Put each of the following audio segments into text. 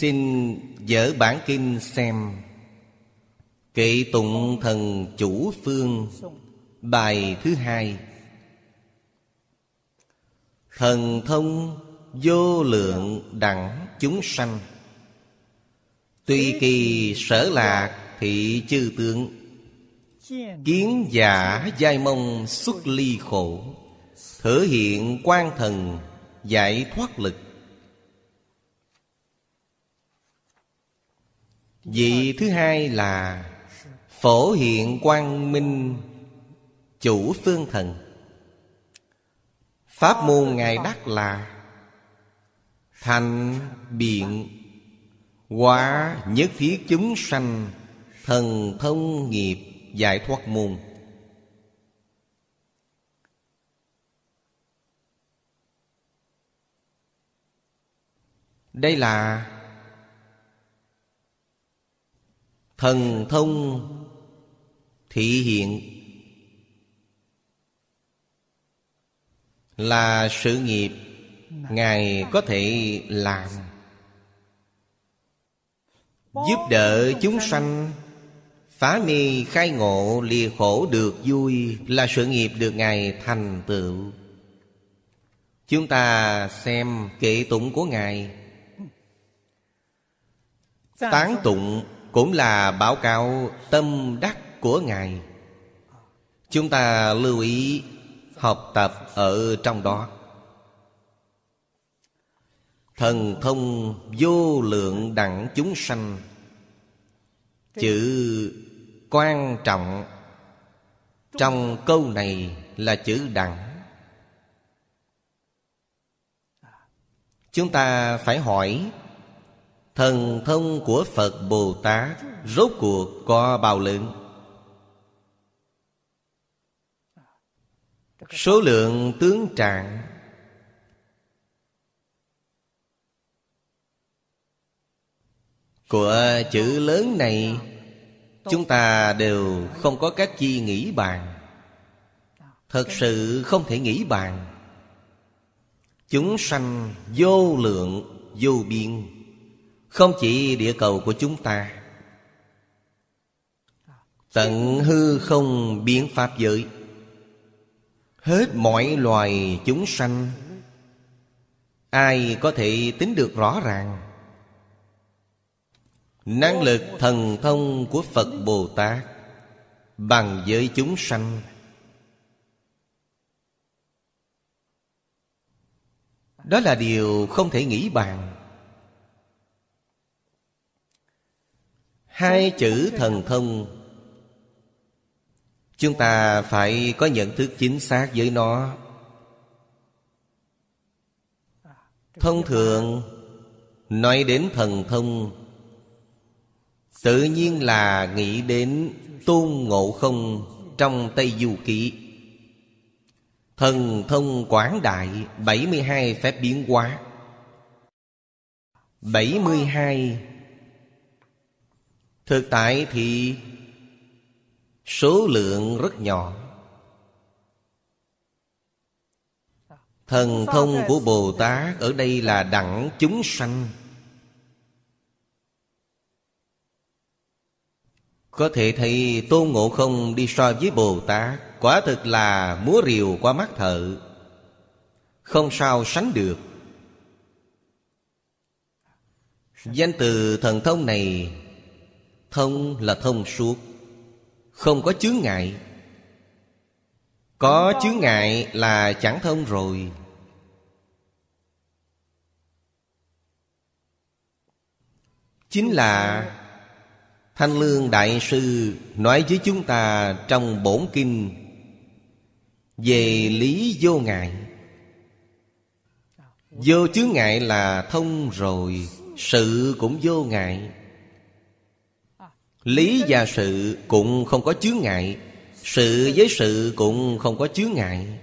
xin dở bản kinh xem. Kệ tụng thần chủ phương. Bài thứ hai. Thần thông vô lượng đẳng chúng sanh. Tùy kỳ sở lạc thị chư tướng. Kiến giả giai mông xuất ly khổ. Thể hiện quan thần giải thoát lực. Vị thứ hai là Phổ hiện quang minh Chủ phương thần. Pháp môn Ngài đắc là Thành biện Quả nhất thiết chúng sanh Thần thông nghiệp giải thoát môn. Đây là Thần thông thị hiện. Là sự nghiệp Ngài có thể làm, Giúp đỡ chúng sanh, Phá mê khai ngộ lìa khổ được vui Là sự nghiệp được Ngài thành tựu. Chúng ta xem kệ tụng của Ngài. Tán tụng cũng là báo cáo tâm đắc của Ngài. Chúng ta lưu ý, học tập ở trong đó. Thần thông vô lượng đẳng chúng sanh, Chữ quan trọng. Trong câu này là chữ đẳng. Chúng ta phải hỏi Thần thông của Phật Bồ Tát Rốt cuộc có bao lớn? Số lượng tướng trạng. Của chữ lớn này, Chúng ta đều không có cách chi nghĩ bàn. Thật sự không thể nghĩ bàn. Chúng sanh vô lượng, vô biên. Không chỉ địa cầu của chúng ta. Tận hư không biến pháp giới. Hết mọi loài chúng sanh, Ai có thể tính được rõ ràng. Năng lực thần thông của Phật Bồ Tát Bằng với chúng sanh. Đó là điều không thể nghĩ bàn. Hai chữ thần thông. Chúng ta phải có nhận thức chính xác với nó. Thông thường, Nói đến thần thông, Tự nhiên là nghĩ đến Tôn Ngộ Không Trong Tây Du Ký. Thần thông quảng đại 72 phép biến hóa. 72 Thực tại thì Số lượng rất nhỏ. Thần thông của Bồ Tát Ở đây là đẳng chúng sanh. Có thể thấy Tôn Ngộ Không đi so với Bồ Tát, Quả thực là múa rìu qua mắt thợ. Không sao sánh được. Danh từ thần thông này Thông là thông suốt. Không có chướng ngại. Có chướng ngại là chẳng thông rồi. Chính là Thanh Lương Đại Sư nói với chúng ta trong bổn kinh Về lý vô ngại. Vô chướng ngại là thông rồi, Sự cũng vô ngại. Lý và sự cũng không có chướng ngại, Sự với sự cũng không có chướng ngại.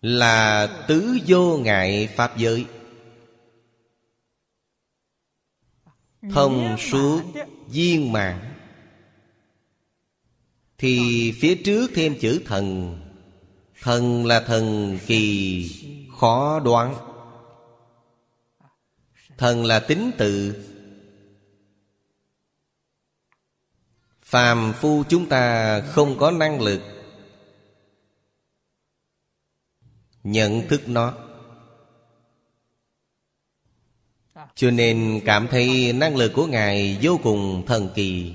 Là tứ vô ngại Pháp giới. Thông suốt viên mãn. Thì phía trước thêm chữ thần. Thần là thần kỳ khó đoán. Thần là tính tự Phàm phu chúng ta không có năng lực. Nhận thức nó. Cho nên cảm thấy năng lực của Ngài vô cùng thần kỳ.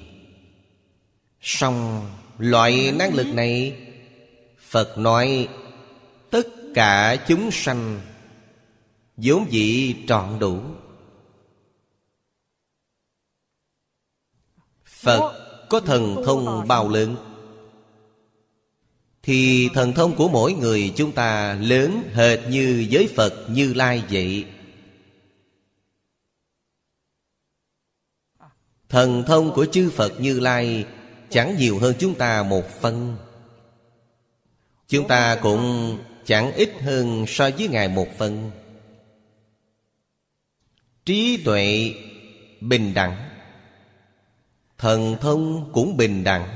Song loại năng lực này, Phật nói, Tất cả chúng sanh vốn dĩ trọn đủ. Phật có thần thông bao lớn. Thì thần thông của mỗi người chúng ta lớn hệt như giới Phật Như Lai vậy. Thần thông của chư Phật Như Lai Chẳng nhiều hơn chúng ta một phân. Chúng ta cũng chẳng ít hơn so với Ngài một phân. Trí tuệ bình đẳng. Thần thông cũng bình đẳng.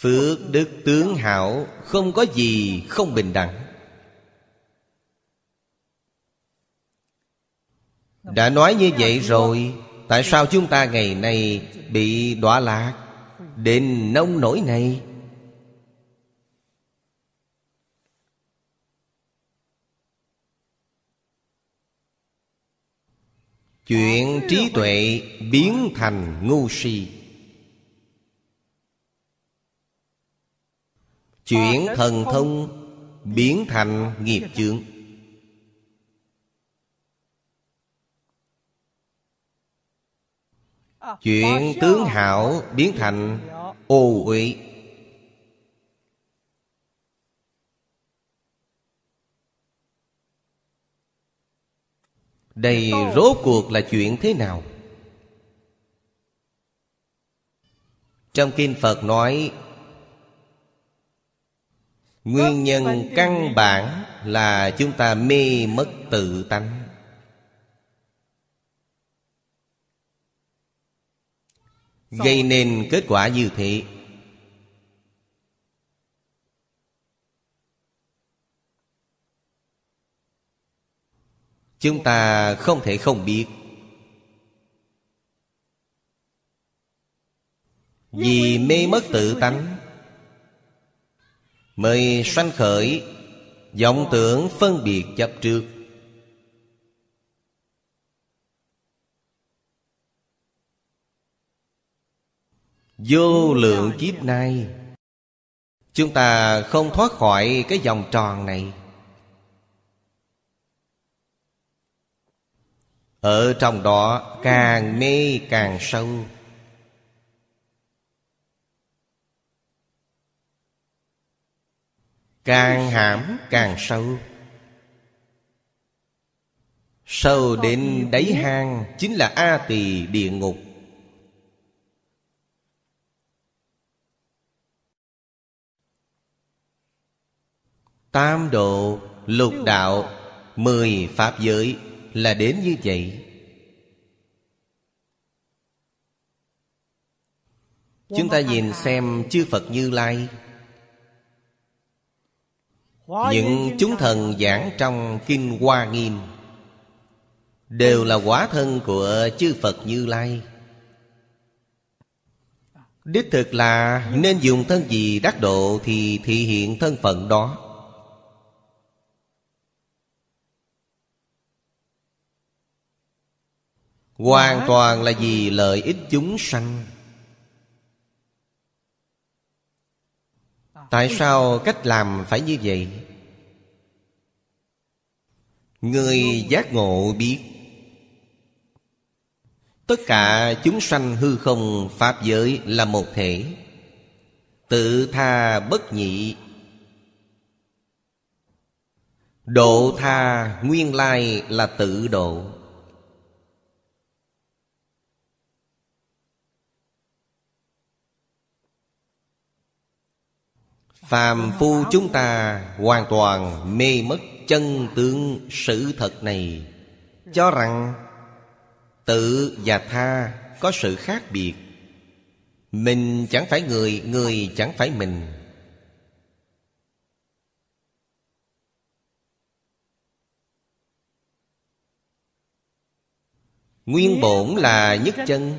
Phước đức tướng hảo Không có gì không bình đẳng. Đã nói như vậy rồi, Tại sao chúng ta ngày nay Bị đọa lạc? Đến nông nổi này Chuyện trí tuệ biến thành ngu si. Chuyện thần thông biến thành nghiệp chướng. Chuyện tướng hảo biến thành ô uy Đây rốt cuộc là chuyện thế nào? Trong Kinh Phật nói Nguyên nhân căn bản là chúng ta mê mất tự tánh. Gây nên kết quả như thế Chúng ta không thể không biết. Vì mê mất tự tánh, Mới sanh khởi vọng tưởng phân biệt chấp trước. Vô lượng kiếp nay, Chúng ta không thoát khỏi cái vòng tròn này. Ở trong đó càng mê càng sâu. Càng hãm càng sâu. Sâu đến đáy hang Chính là A tỳ địa ngục. Tam độ lục đạo, Mười pháp giới là đến như vậy. Chúng ta nhìn xem chư Phật Như Lai. Những chúng thần giảng trong Kinh Hoa Nghiêm Đều là quả thân của chư Phật Như Lai. Đích thực là nên dùng thân gì đắc độ Thì thị hiện thân phận đó. Hoàn toàn là vì lợi ích chúng sanh. Tại sao cách làm phải như vậy? Người giác ngộ biết. Tất cả chúng sanh hư không Pháp giới là một thể. Tự tha bất nhị. Độ tha nguyên lai là tự độ. Phàm phu chúng ta hoàn toàn mê mất chân tướng sự thật này. Cho rằng tự và tha có sự khác biệt. Mình chẳng phải người người chẳng phải mình. Nguyên bổn là nhất chân,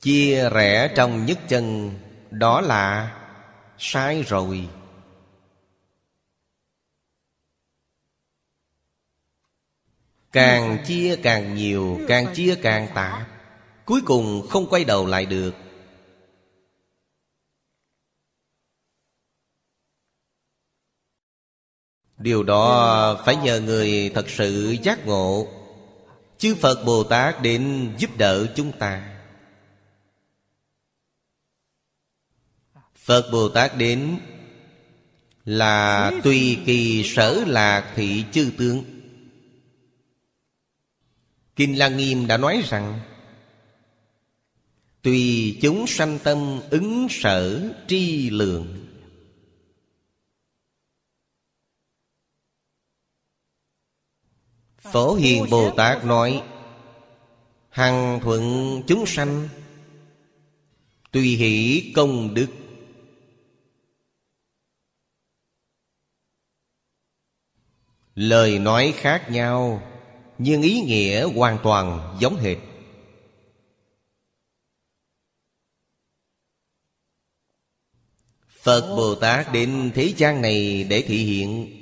chia rẽ trong nhất chân, đó là sai rồi. Càng chia càng nhiều, càng chia càng tạp cuối cùng không quay đầu lại được. Điều đó phải nhờ người thật sự giác ngộ. Chư phật bồ tát đến giúp đỡ chúng ta. Phật bồ tát đến là tùy kỳ sở lạc thị chư tướng. Kinh lăng nghiêm đã nói rằng, tùy chúng sanh tâm ứng sở tri lượng Phổ Hiền Bồ Tát nói, Hằng thuận chúng sanh, Tùy hỷ công đức. Lời nói khác nhau, Nhưng ý nghĩa hoàn toàn giống hệt. Phật Bồ Tát đến thế gian này để thị hiện.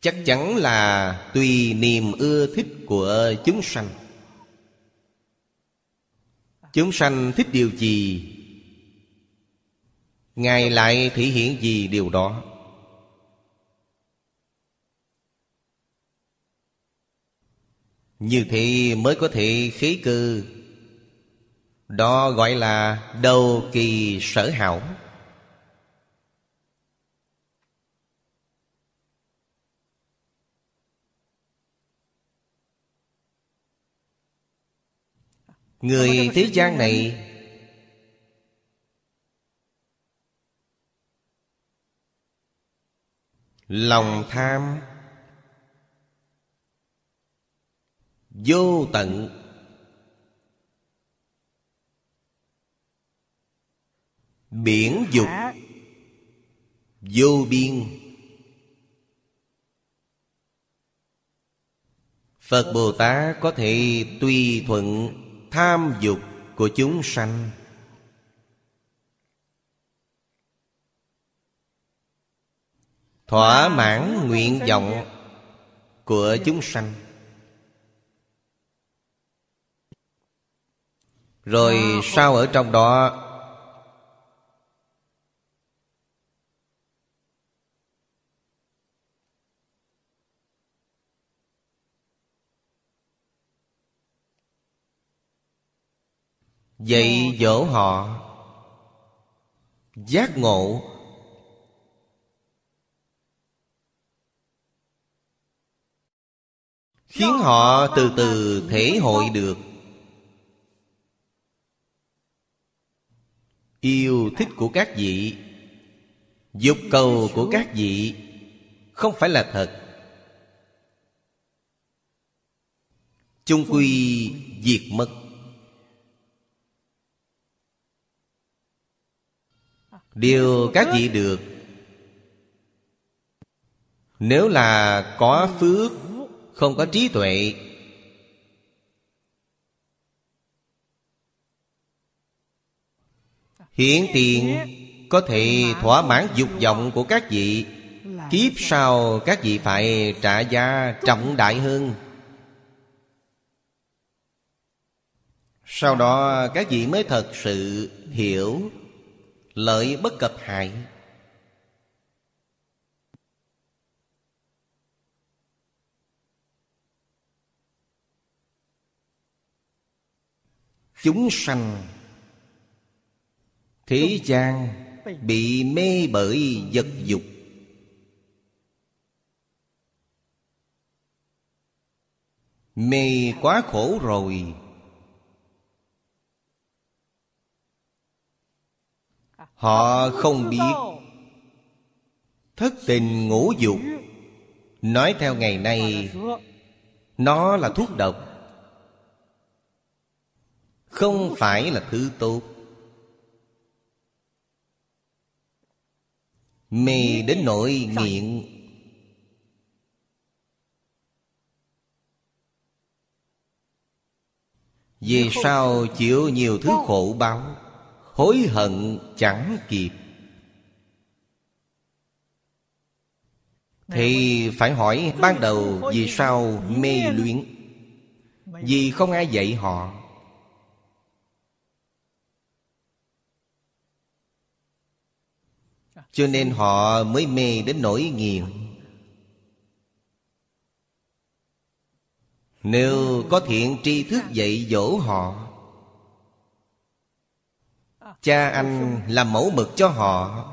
Chắc chắn là tùy niềm ưa thích của chúng sanh. Chúng sanh thích điều gì? Ngài lại thể hiện gì điều đó. Như thế mới có thể khế cơ. Đó gọi là đầu kỳ sở hảo. Người thế gian này Lòng tham Vô tận. Biển dục. Vô biên. Phật Bồ Tát có thể tùy thuận tham dục của chúng sanh. Thỏa mãn nguyện vọng của chúng sanh rồi sao ở trong đó? Dạy dỗ họ. Giác ngộ. Khiến họ từ từ thể hội được Yêu thích của các vị. Dục cầu của các vị Không phải là thật. Chung quy diệt mất. Điều các vị được, Nếu là có phước, Không có trí tuệ Hiện tiền Có thể thỏa mãn dục vọng của các vị. Kiếp sau các vị phải trả giá trọng đại hơn. Sau đó các vị mới thật sự hiểu Lợi bất cập hại. Chúng sanh Thế gian Bị mê bởi vật dục. Mê quá khổ rồi. Họ không biết Thất tình ngũ dục. Nói theo ngày nay, Nó là thuốc độc, Không phải là thứ tốt. Mê đến nỗi nghiện Vì sao chịu nhiều thứ khổ báo, Hối hận chẳng kịp. Thì phải hỏi ban đầu vì sao mê luyện Vì không ai dạy họ. Cho nên họ mới mê đến nỗi nghiền Nếu có thiện tri thức dạy dỗ họ, Cha anh làm mẫu mực cho họ,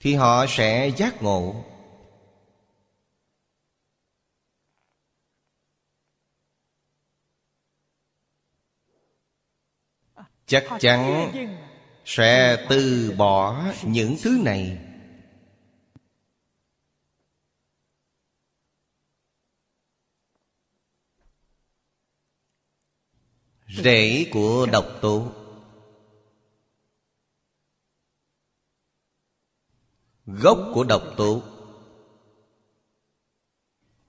Thì họ sẽ giác ngộ. Chắc chắn sẽ từ bỏ những thứ này. Rễ của độc tố. Gốc của độc tố.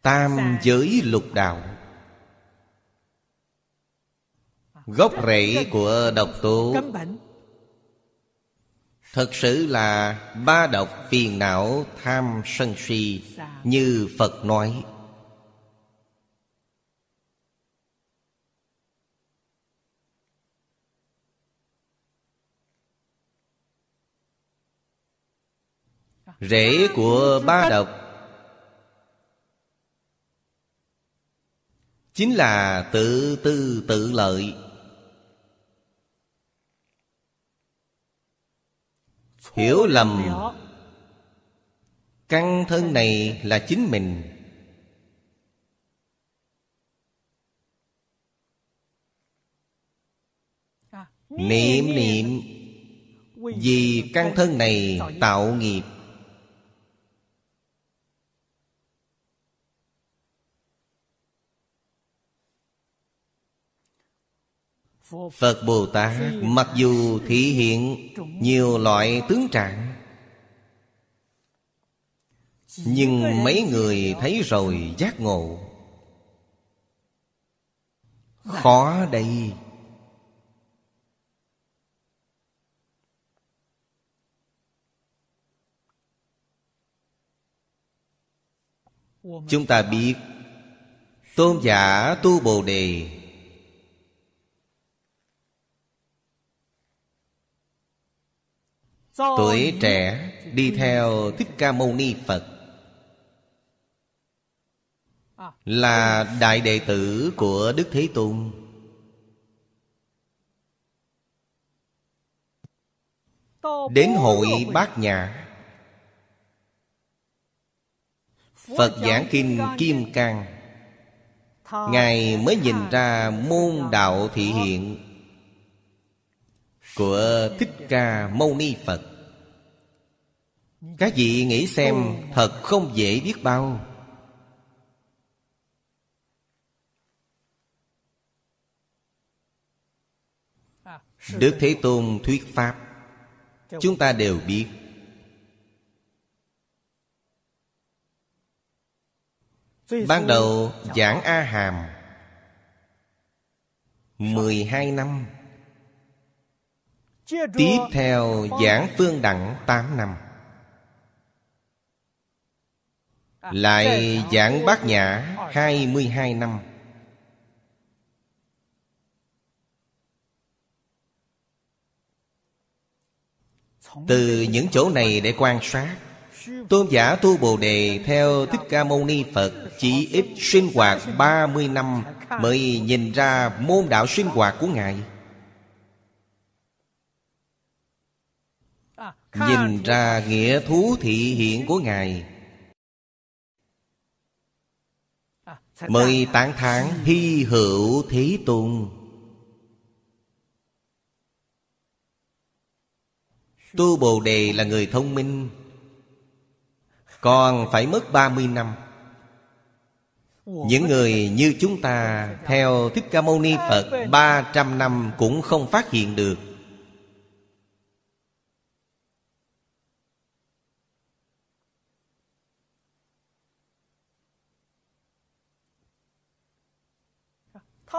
Tam giới lục đạo. Gốc rễ của độc tố Thật sự là ba độc phiền não tham sân si Như Phật nói. Rễ của ba độc Chính là tự tư tự lợi Hiểu lầm. Căn thân này là chính mình. Niệm niệm Vì căn thân này tạo nghiệp. Phật Bồ Tát, mặc dù thể hiện nhiều loại tướng trạng, Nhưng mấy người thấy rồi giác ngộ. Khó đây. Chúng ta biết, Tôn giả tu Bồ Đề Tuổi trẻ đi theo Thích Ca Mâu Ni Phật Là đại đệ tử của Đức Thế Tôn. Đến hội bát nhã, Phật giảng kinh Kim Cang, Ngài mới nhìn ra môn đạo thị hiện của Thích Ca Mâu Ni Phật. Các vị nghĩ xem, thật không dễ biết bao. Đức Thế Tôn thuyết Pháp, Chúng ta đều biết. Ban đầu, giảng A Hàm 12 năm. Tiếp theo, giảng phương đẳng 8 năm. Lại giảng bát nhã 22 năm. Từ những chỗ này để quan sát Tôn giả Tu Bồ Đề theo Thích Ca Mâu Ni Phật Chỉ ít sinh hoạt 30 năm Mới nhìn ra môn đạo sinh hoạt của Ngài. Nhìn ra nghĩa thú thị hiện của Ngài Mời tán thán hy hữu Thế Tôn Tu Bồ Đề là người thông minh Còn phải mất 30 năm. Những người như chúng ta Theo Thích Ca Mâu Ni Phật 300 năm cũng không phát hiện được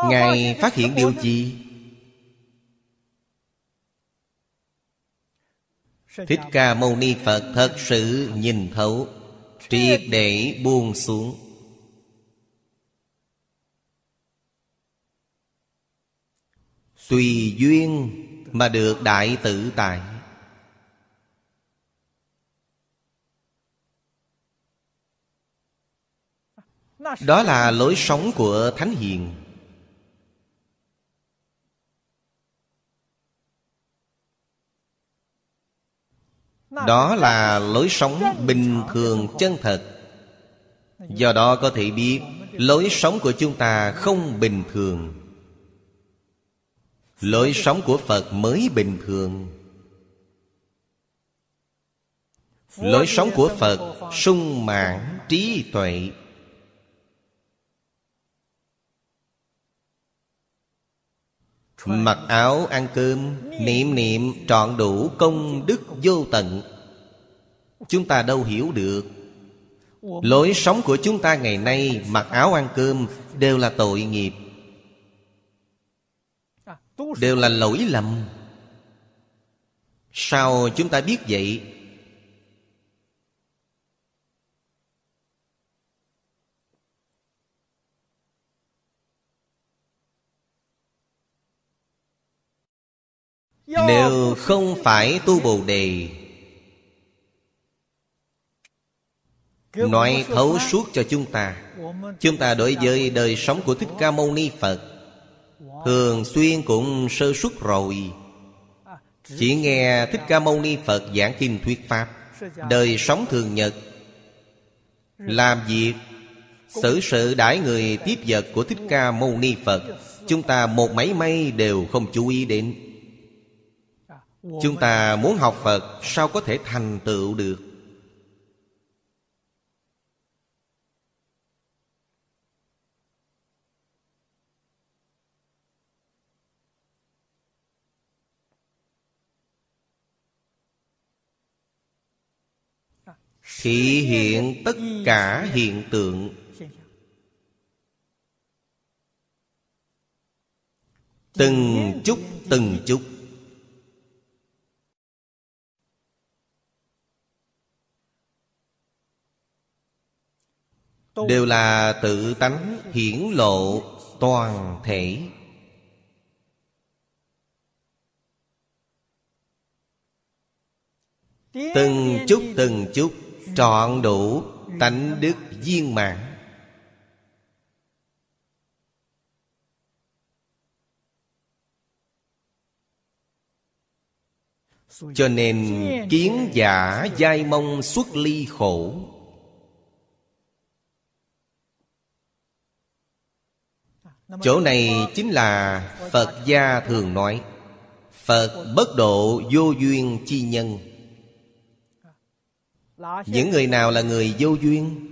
Ngài phát hiện điều gì? Thích Ca Mâu Ni Phật thật sự nhìn thấu, Triệt để buông xuống. Tùy duyên mà được đại tự tại. Đó là lối sống của Thánh Hiền. Đó là lối sống bình thường chân thật. Do đó có thể biết, Lối sống của chúng ta không bình thường. Lối sống của Phật mới bình thường. Lối sống của Phật sung mãn trí tuệ. Mặc áo ăn cơm, Niệm niệm, trọn đủ công đức vô tận. Chúng ta đâu hiểu được. Lối sống của chúng ta ngày nay Mặc áo ăn cơm Đều là tội nghiệp. Đều là lỗi lầm. Sao chúng ta biết vậy? Nếu không phải tu Bồ Đề, Nói thấu suốt cho chúng ta Chúng ta đối với đời sống của Thích Ca Mâu Ni Phật, Thường xuyên cũng sơ suất rồi. Chỉ nghe Thích Ca Mâu Ni Phật giảng kinh thuyết Pháp, Đời sống thường nhật, Làm việc, Xử sự đãi người tiếp vật của Thích Ca Mâu Ni Phật, Chúng ta một máy may đều không chú ý đến. Chúng ta muốn học Phật, Sao có thể thành tựu được? Thị hiện tất cả hiện tượng. Từng chút từng chút. Đều là tự tánh hiển lộ toàn thể. Từng chút từng chút Trọn đủ tánh đức viên mãn. Cho nên kiến giả giai mong xuất ly khổ Chỗ này chính là Phật gia thường nói, Phật bất độ vô duyên chi nhân. Những người nào là người vô duyên?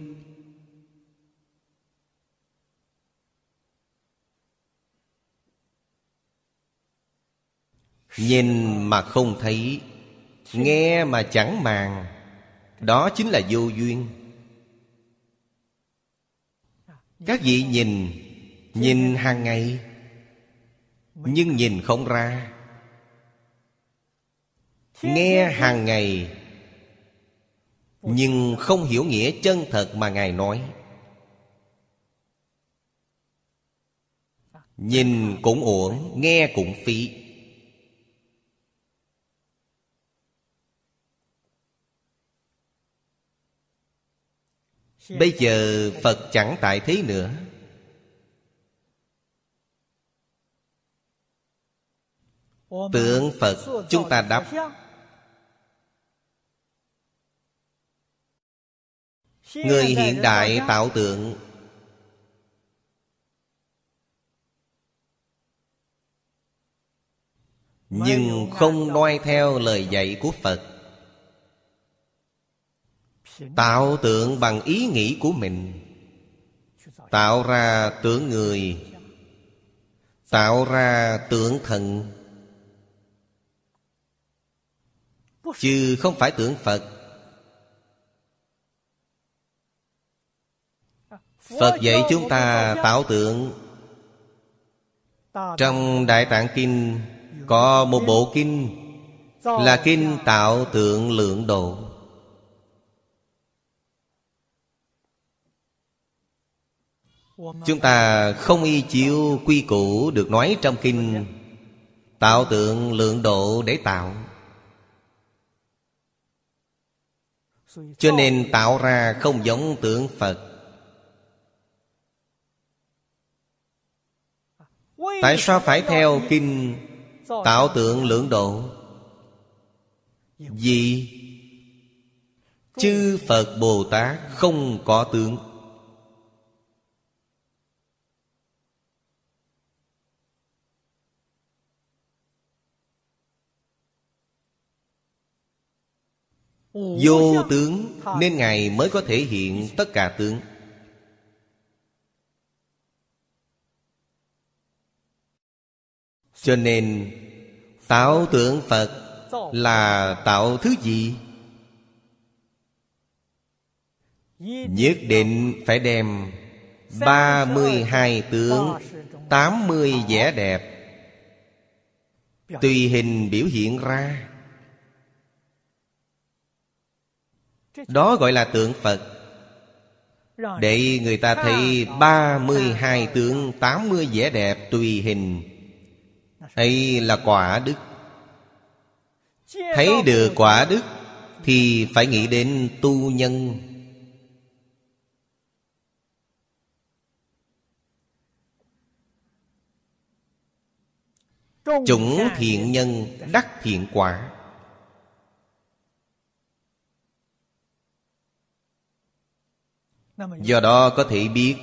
Nhìn mà không thấy, nghe mà chẳng màng, đó chính là vô duyên. Các vị nhìn nhìn hàng ngày, nhưng nhìn không ra. Nghe hàng ngày, nhưng không hiểu nghĩa chân thật mà ngài nói. Nhìn cũng uổng, nghe cũng phí. Bây giờ phật chẳng tại thế nữa. Tượng phật, chúng ta đắp Người hiện đại tạo tượng. Nhưng không noi theo lời dạy của Phật. Tạo tượng bằng ý nghĩ của mình. Tạo ra tượng người. Tạo ra tượng thần. Chứ không phải tượng Phật. Phật dạy chúng ta tạo tượng. Trong Đại Tạng Kinh Có một bộ kinh Là kinh tạo tượng lượng độ. Chúng ta không y chiếu quy củ được nói trong kinh Tạo tượng lượng độ để tạo. Cho nên tạo ra không giống tượng Phật. Tại sao phải theo kinh Tạo tượng lượng độ? Vì Chư Phật Bồ Tát không có tướng Vô tướng Nên Ngài mới có thể hiện tất cả tướng. Cho nên Tạo tượng Phật Là tạo thứ gì? Nhất định phải đem ba mươi hai tướng tám mươi vẻ đẹp Tùy hình biểu hiện ra Đó gọi là tượng Phật. Để người ta thấy ba mươi hai tướng tám mươi vẻ đẹp tùy hình. Ấy là quả đức. Thấy được quả đức thì phải nghĩ đến tu nhân. Chủng thiện nhân đắc thiện quả do đó có thể biết,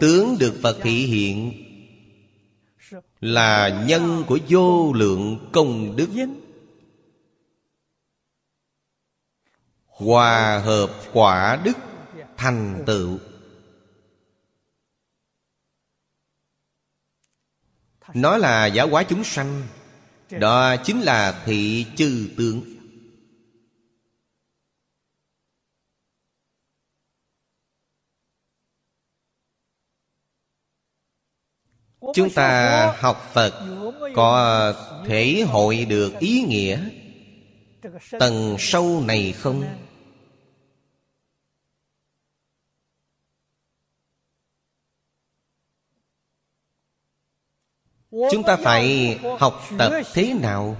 tướng được phật thị hiện là nhân của vô lượng công đức. Hòa hợp quả đức thành tựu. Nó là giả hóa chúng sanh, đó chính là thị chư tướng. Chúng ta học phật có thể hội được ý nghĩa. Tầng sâu này không? chúng ta phải học tập thế nào?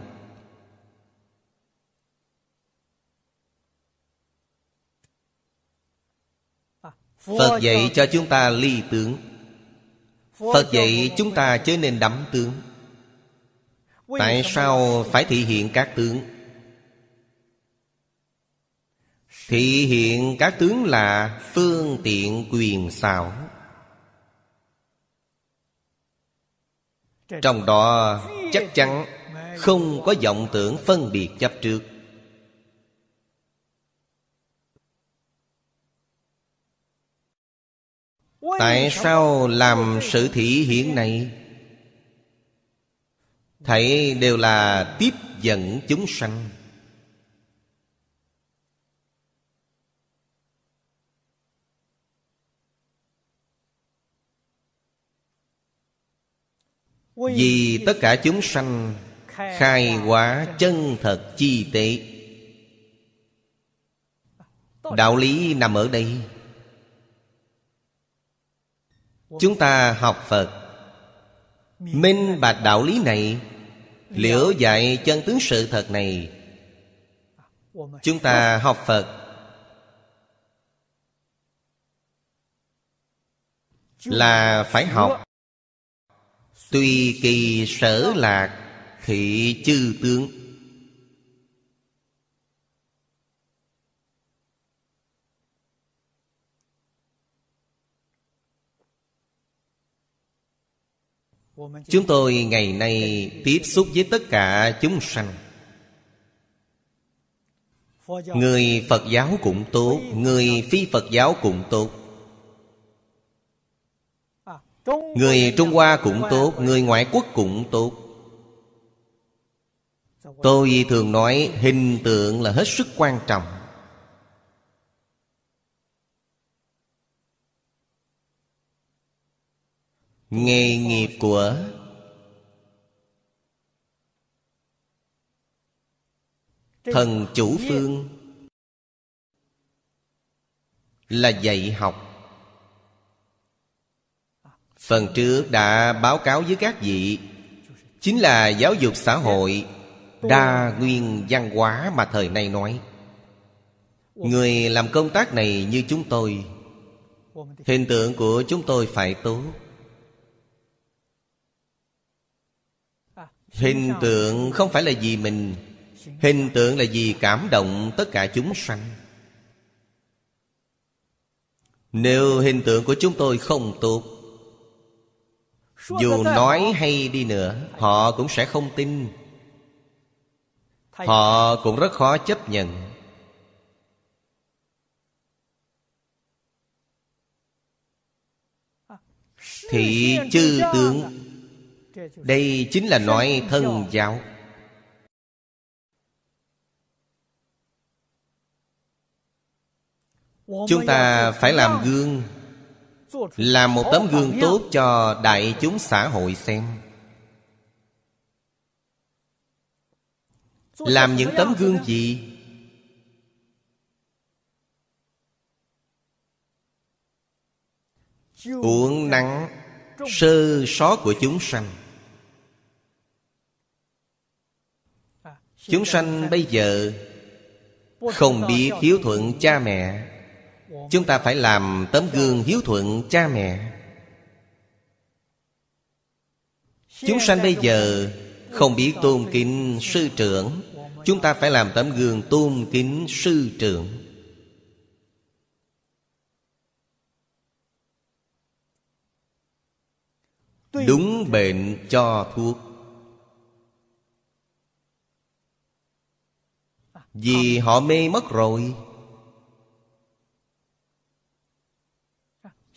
Phật dạy cho chúng ta ly tướng Phật dạy chúng ta chớ nên đắm tướng. Tại sao phải thị hiện các tướng? Thị hiện các tướng là phương tiện quyền xảo. Trong đó, chắc chắn không có vọng tưởng phân biệt chấp trước. Tại sao làm sự thị hiện này? Thảy đều là tiếp dẫn chúng sanh. Vì tất cả chúng sanh Khai hóa chân thật chi tế. Đạo lý nằm ở đây. Chúng ta học Phật. Minh bạch đạo lý này Liễu dạy chân tướng sự thật này? Chúng ta học Phật. Là phải học. Tùy kỳ sở lạc Thị chư tướng. Chúng tôi ngày nay tiếp xúc với tất cả chúng sanh. Người Phật giáo cũng tốt, Người phi Phật giáo cũng tốt. Người Trung Hoa cũng tốt, Người ngoại quốc cũng tốt. Tôi thường nói hình tượng là hết sức quan trọng. Nghề nghiệp của Thần chủ phương Là dạy học. Phần trước đã báo cáo với các vị, Chính là giáo dục xã hội Đa nguyên văn hóa mà thời nay nói. Người làm công tác này như chúng tôi, Hình tượng của chúng tôi phải tốt. Hình tượng không phải là gì mình, Hình tượng là gì cảm động tất cả chúng sanh. Nếu hình tượng của chúng tôi không tốt, Dù nói hay đi nữa, Họ cũng sẽ không tin. Họ cũng rất khó chấp nhận. Thị chư tướng đây chính là nói thân giáo. Chúng ta phải làm gương, Làm một tấm gương tốt cho đại chúng xã hội xem. Làm những tấm gương gì? Uống nắng, sơ sót của chúng sanh. Chúng sanh bây giờ Không biết hiếu thuận cha mẹ. Chúng ta phải làm tấm gương hiếu thuận cha mẹ. Chúng sanh bây giờ Không biết tôn kính sư trưởng. Chúng ta phải làm tấm gương tôn kính sư trưởng. Đúng bệnh cho thuốc. Vì họ mê mất rồi.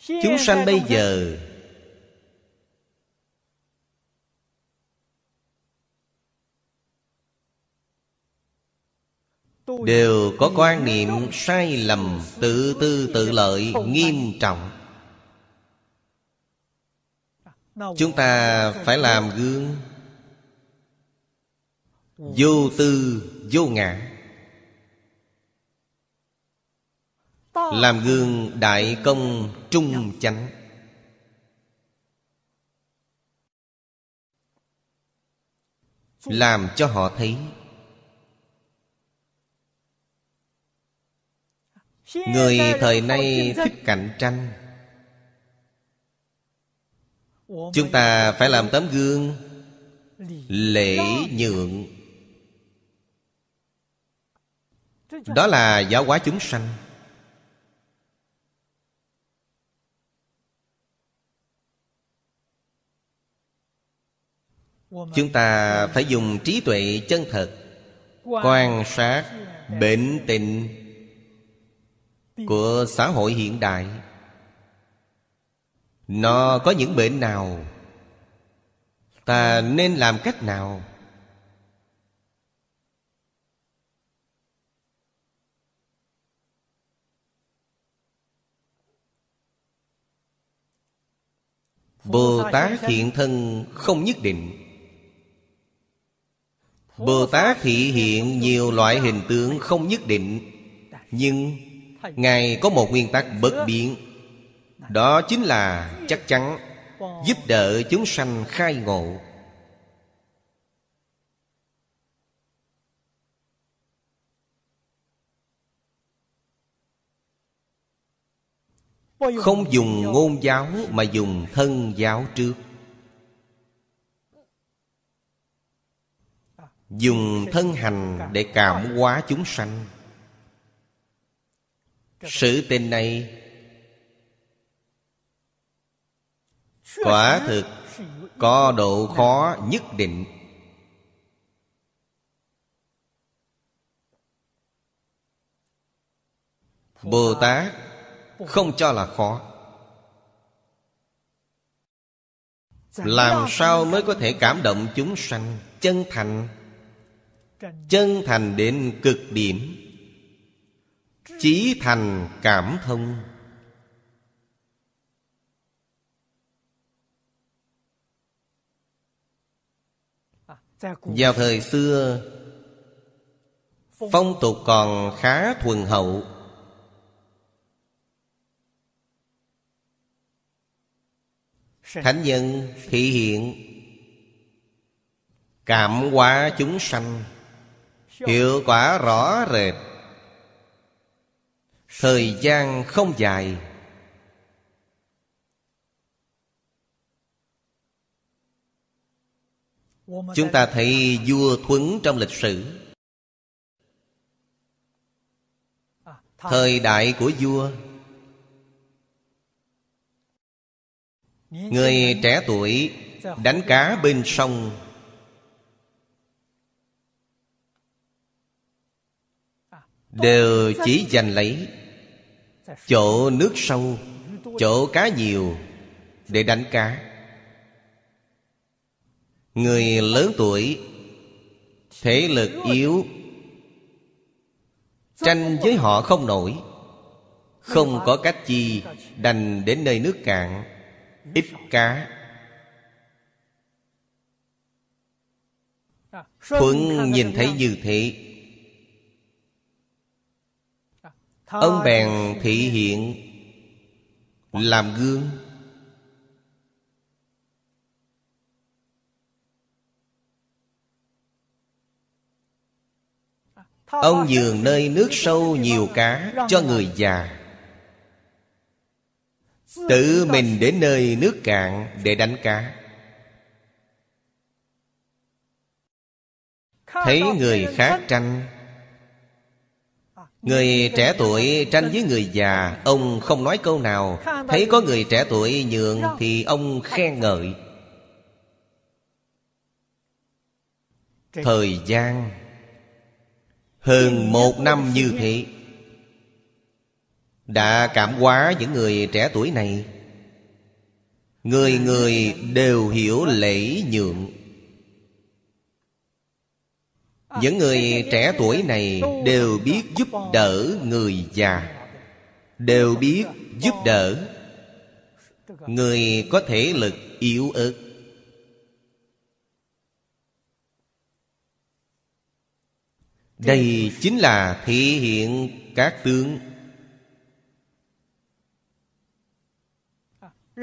Chúng sanh bây giờ Đều có quan niệm sai lầm Tự tư tự lợi nghiêm trọng. Chúng ta phải làm gương. Vô tư vô ngã Làm gương đại công trung chánh. Làm cho họ thấy. Người thời nay thích cạnh tranh. Chúng ta phải làm tấm gương Lễ nhượng. Đó là giáo hóa chúng sanh. Chúng ta phải dùng trí tuệ chân thật, Quan sát bệnh tình Của xã hội hiện đại. Nó có những bệnh nào? Ta nên làm cách nào? Bồ Tát hiện thân không nhất định. Bồ Tát thị hiện nhiều loại hình tướng không nhất định, Nhưng Ngài có một nguyên tắc bất biến. Đó chính là chắc chắn Giúp đỡ chúng sanh khai ngộ. Không dùng ngôn giáo mà dùng thân giáo trước. Dùng thân hành để cảm hóa chúng sanh. Sự tình này Quả thực Có độ khó nhất định. Bồ Tát không cho là khó. Làm sao mới có thể cảm động chúng sanh Chân thành? Chân thành đến cực điểm Chí thành cảm thông. Vào thời xưa, Phong tục còn khá thuần hậu. Thánh nhân thị hiện, Cảm hóa chúng sanh. Hiệu quả rõ rệt. Thời gian không dài. Chúng ta thấy vua Thuấn trong lịch sử. Thời đại của vua. Người trẻ tuổi đánh cá bên sông. Đều chỉ giành lấy Chỗ nước sâu, Chỗ cá nhiều Để đánh cá. Người lớn tuổi Thể lực yếu, Tranh với họ không nổi, Không có cách chi Đành đến nơi nước cạn, Ít cá. Thuận nhìn thấy như thế Ông bèn thị hiện Làm gương. Ông nhường nơi nước sâu nhiều cá cho người già. Tự mình đến nơi nước cạn để đánh cá. Thấy người khác tranh Người trẻ tuổi tranh với người già, Ông không nói câu nào. Thấy có người trẻ tuổi nhượng Thì ông khen ngợi. Thời gian. Hơn một năm như thế, Đã cảm hóa những người trẻ tuổi này. Người người đều hiểu lễ nhượng những người trẻ tuổi này đều biết giúp đỡ người già. Đều biết giúp đỡ người có thể lực yếu ớt. Đây chính là thể hiện các tướng.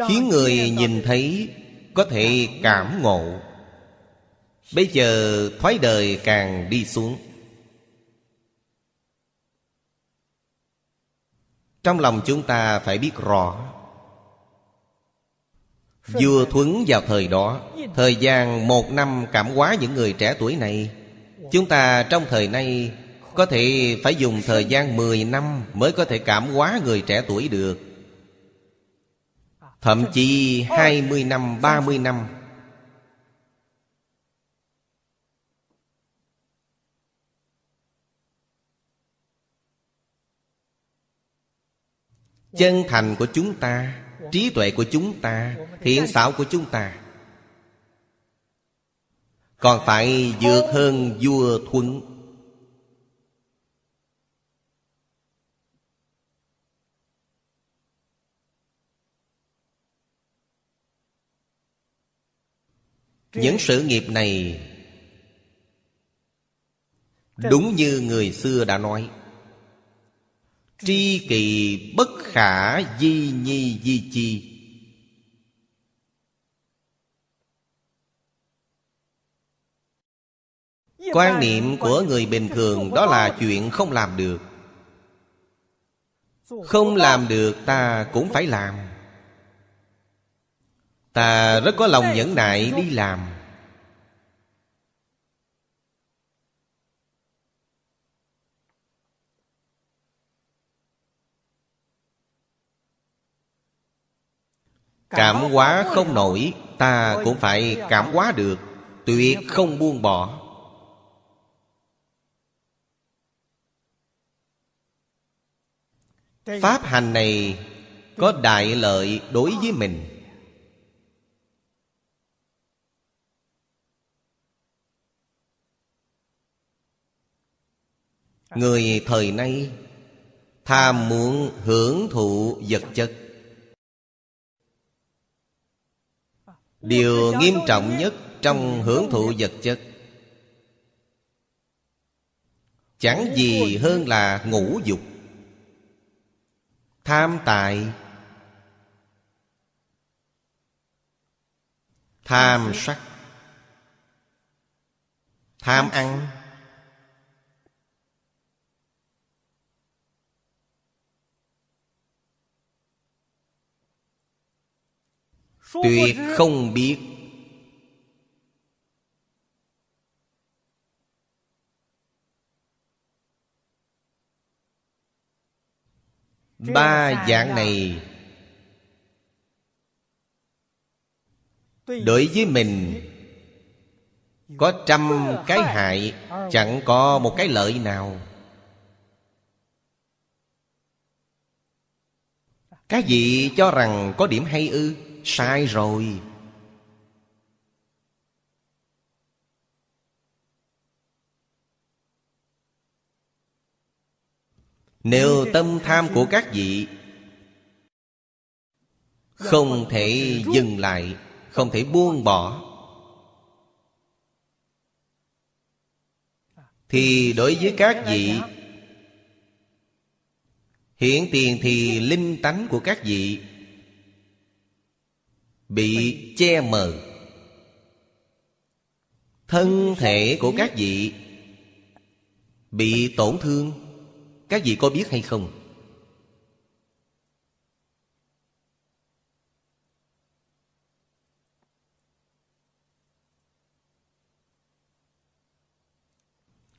Khiến người nhìn thấy có thể cảm ngộ. Bây giờ thoái đời càng đi xuống. Trong lòng chúng ta phải biết rõ Vua Thuấn vào thời đó Thời gian một năm cảm hóa những người trẻ tuổi này Chúng ta trong thời nay Có thể phải dùng thời gian 10 năm Mới có thể cảm hóa người trẻ tuổi được. Thậm chí 20 năm, 30 năm Chân thành của chúng ta, Trí tuệ của chúng ta, Thiện xảo của chúng ta. Còn phải vượt hơn vua thuấn. Những sự nghiệp này Đúng như người xưa đã nói. Tri kỳ bất khả di nhi di chi. Quan niệm của người bình thường đó là chuyện không làm được. Không làm được ta cũng phải làm. Ta rất có lòng nhẫn nại đi làm. Cảm hóa không nổi Ta cũng phải cảm hóa được. Tuyệt không buông bỏ. Pháp hành này Có đại lợi đối với mình. Người thời nay Tham muốn hưởng thụ vật chất Điều nghiêm trọng nhất trong hưởng thụ vật chất. Chẳng gì hơn là ngũ dục, Tham tài, Tham sắc, Tham ăn. Tuyệt không biết Ba dạng này Đối với mình Có trăm cái hại Chẳng có một cái lợi nào. Các vị cho rằng có điểm hay ư Sai rồi. Nếu tâm tham của các vị Không thể dừng lại, Không thể buông bỏ, Thì đối với các vị Hiện tiền thì linh tánh của các vị Bị che mờ Thân thể của các vị Bị tổn thương, Các vị có biết hay không?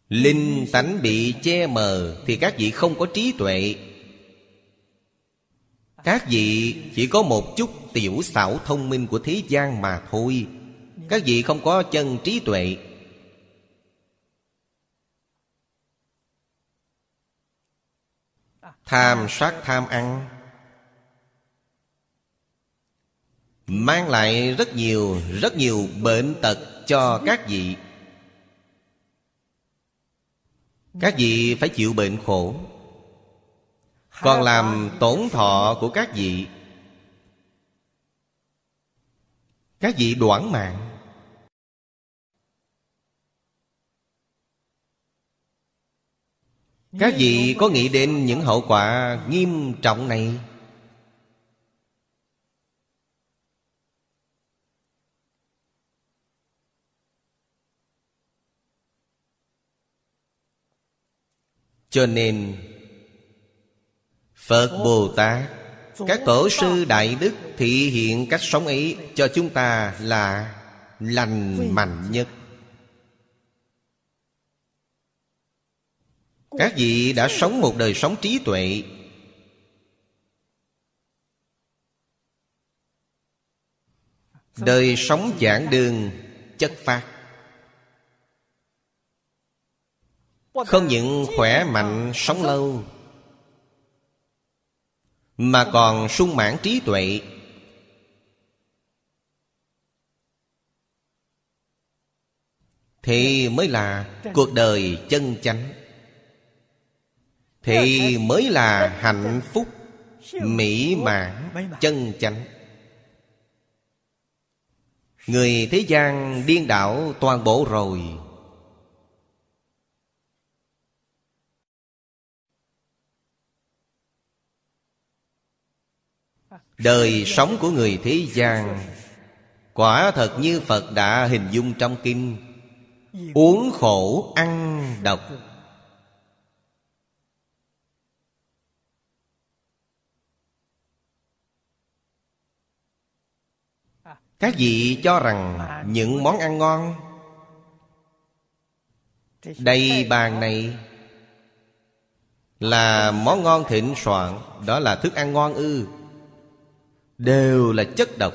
Linh tánh bị che mờ Thì các vị không có trí tuệ các vị chỉ có một chút tiểu xảo thông minh của thế gian mà thôi. Các vị không có chân trí tuệ. Tham sát tham ăn. Mang lại rất nhiều, rất nhiều bệnh tật cho các vị. Các vị phải chịu bệnh khổ. Còn làm tổn thọ của các vị. Các vị đoạn mạng. Các vị có nghĩ đến những hậu quả nghiêm trọng này? Cho nên Phật Bồ Tát Các tổ sư Đại Đức Thị hiện cách sống ấy Cho chúng ta là lành mạnh nhất. Các vị đã sống một đời sống trí tuệ. Đời sống giảng đường chất phát. Không những khỏe mạnh sống lâu mà còn sung mãn trí tuệ. Thì mới là cuộc đời chân chánh. Thì mới là hạnh phúc Mỹ mãn chân chánh. Người thế gian điên đảo toàn bộ rồi Đời sống của người thế gian, Quả thật như Phật đã hình dung trong kinh. Uống khổ, ăn độc. Các vị cho rằng những món ăn ngon Đây bàn này Là món ngon thịnh soạn, Đó là thức ăn ngon ư? Đều là chất độc.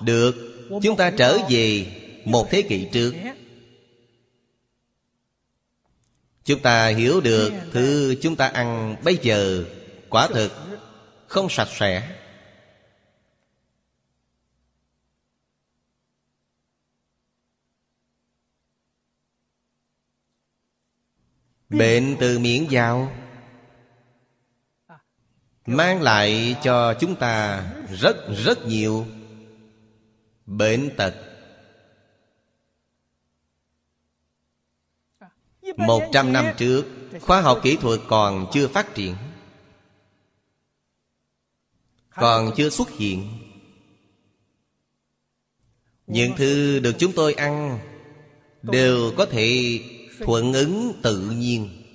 Được, Chúng ta trở về một thế kỷ trước. Chúng ta hiểu được Thứ chúng ta ăn bây giờ Quả thực Không sạch sẽ. Bệnh từ miệng vào. Mang lại cho chúng ta rất rất nhiều Bệnh tật. Một trăm năm trước, Khoa học kỹ thuật còn chưa phát triển, Còn chưa xuất hiện. Những thứ được chúng tôi ăn Đều có thể thuận ứng tự nhiên.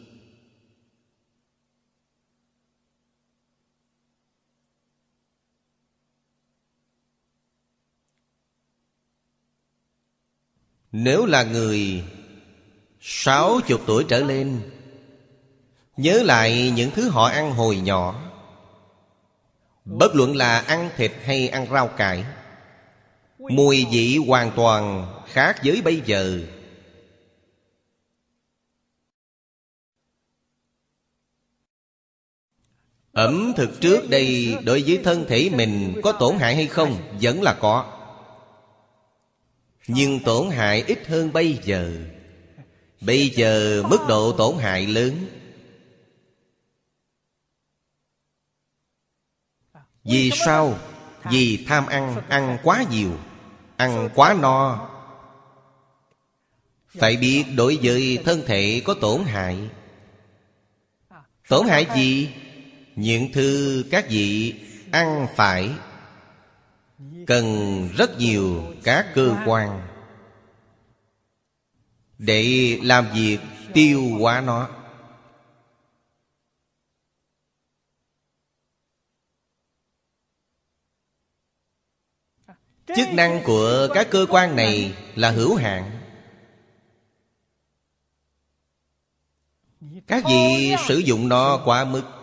Nếu là người Sáu chục tuổi trở lên, Nhớ lại những thứ họ ăn hồi nhỏ Bất luận là ăn thịt hay ăn rau cải, Mùi vị hoàn toàn khác với bây giờ Ẩm thực trước đây đối với thân thể mình có tổn hại hay không? Vẫn là có nhưng tổn hại ít hơn bây giờ Bây giờ mức độ tổn hại lớn Vì sao? Vì tham ăn, ăn quá nhiều Ăn quá no Phải biết đối với thân thể có tổn hại Tổn hại gì? Những thư các vị ăn phải Cần rất nhiều các cơ quan. Để làm việc tiêu hóa nó. Chức năng của các cơ quan này là hữu hạn. Các vị sử dụng nó quá mức.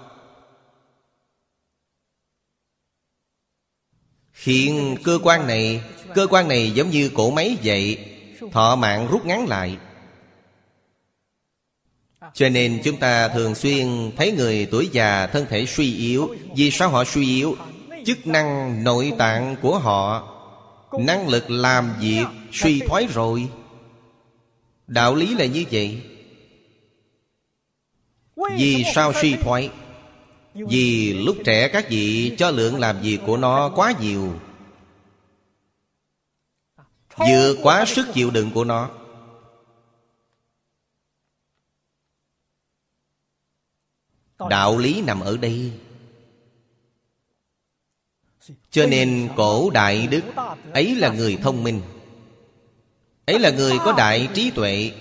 Khiến cơ quan này, Cơ quan này giống như cổ máy vậy, Thọ mạng rút ngắn lại Cho nên chúng ta thường xuyên thấy người tuổi già thân thể suy yếu Vì sao họ suy yếu? Chức năng nội tạng của họ, Năng lực làm việc suy thoái rồi Đạo lý là như vậy Vì sao suy thoái? Vì lúc trẻ các vị cho lượng làm việc của nó quá nhiều. Vượt quá sức chịu đựng của nó. Đạo lý nằm ở đây. Cho nên cổ đại đức Ấy là người thông minh. Ấy là người có đại trí tuệ.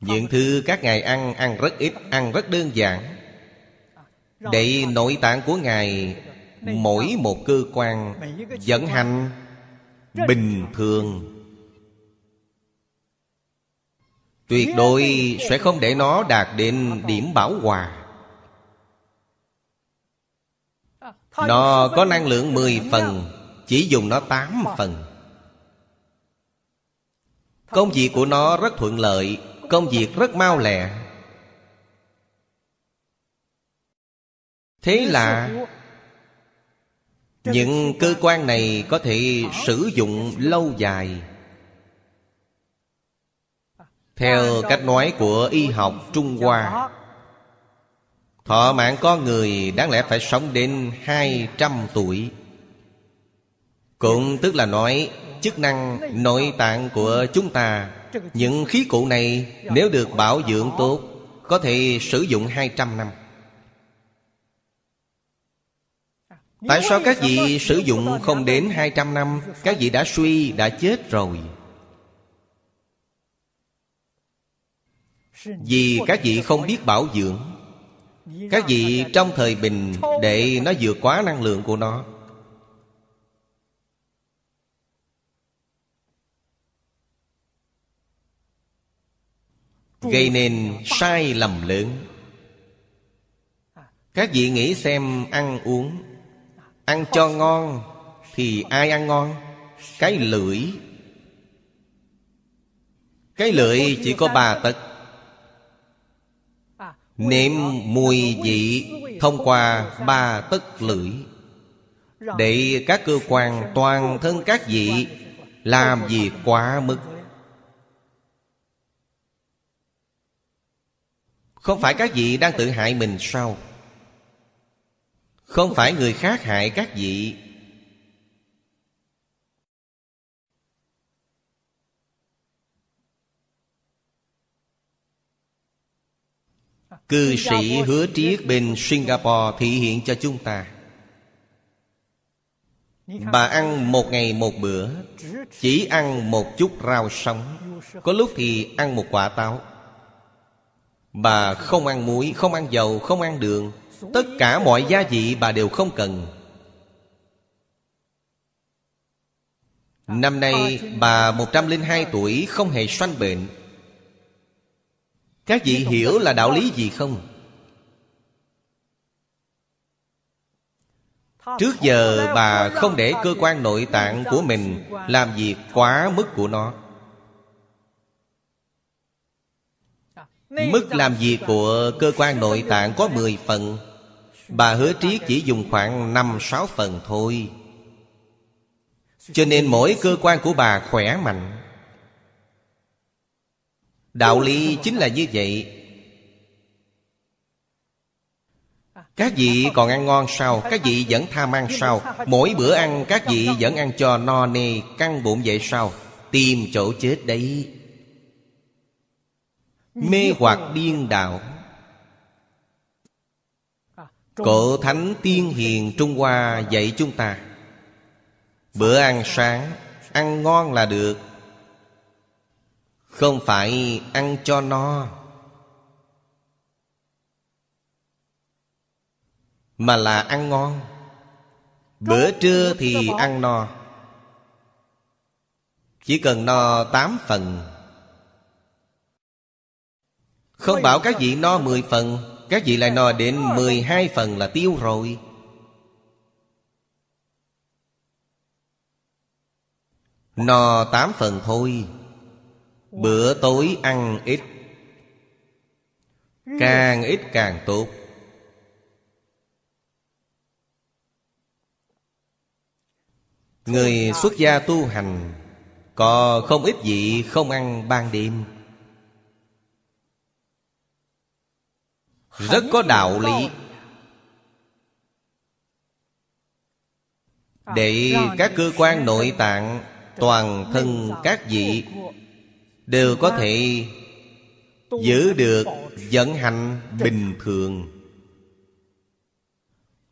Những thứ các ngài ăn Ăn rất ít, ăn rất đơn giản để nội tạng của Ngài Mỗi một cơ quan vận hành Bình thường. Tuyệt đối sẽ không để nó đạt đến điểm bảo hòa. Nó có năng lượng 10 phần Chỉ dùng nó 8 phần. Công việc của nó rất thuận lợi Công việc rất mau lẹ Thế là Những cơ quan này có thể sử dụng lâu dài. Theo cách nói của y học Trung Hoa Thọ mạng con người đáng lẽ phải sống đến 200 tuổi. Cũng tức là nói Chức năng nội tạng của chúng ta Những khí cụ này Nếu được bảo dưỡng tốt Có thể sử dụng 200 năm Tại sao các vị sử dụng không đến 200 năm? Các vị đã suy, đã chết rồi. Vì các vị không biết bảo dưỡng. Các vị trong thời bình Để nó vượt quá năng lượng của nó. Gây nên sai lầm lớn. Các vị nghĩ xem ăn uống. Ăn cho ngon Thì ai ăn ngon? Cái lưỡi. Cái lưỡi chỉ có ba tật Nếm mùi vị Thông qua ba tấc lưỡi. Để các cơ quan toàn thân các vị Làm việc quá mức. Không phải các vị đang tự hại mình sao? Không phải người khác hại các vị. Cư sĩ hứa triết bên Singapore thị hiện cho chúng ta. Bà ăn một ngày một bữa Chỉ ăn một chút rau sống. Có lúc thì ăn một quả táo. Bà không ăn muối, không ăn dầu, không ăn đường. Tất cả mọi gia vị bà đều không cần. Năm nay bà 102 tuổi, không hề sanh bệnh. Các vị hiểu là đạo lý gì không? Trước giờ bà không để cơ quan nội tạng của mình Làm việc quá mức của nó. Mức làm việc của cơ quan nội tạng có 10 phần. Bà hứa triết chỉ dùng khoảng 5-6 phần thôi. Cho nên mỗi cơ quan của bà khỏe mạnh. Đạo lý chính là như vậy. Các vị còn ăn ngon sao? Các vị vẫn tham ăn sao? Mỗi bữa ăn các vị vẫn ăn cho no nê, Căng bụng vậy sao? Tìm chỗ chết đấy. Mê hoặc điên đạo Cổ thánh tiên hiền Trung Hoa dạy chúng ta. Bữa ăn sáng Ăn ngon là được. Không phải ăn cho no. Mà là ăn ngon. Bữa trưa thì ăn no. Chỉ cần no tám phần. Không bảo các vị no mười phần các vị lại no đến mười hai phần là tiêu rồi. No tám phần thôi. Bữa tối ăn ít. Càng ít càng tốt. Người xuất gia tu hành, Có không ít vị không ăn ban đêm. Rất có đạo lý. Để các cơ quan nội tạng Toàn thân các vị Đều có thể Giữ được vận hành bình thường.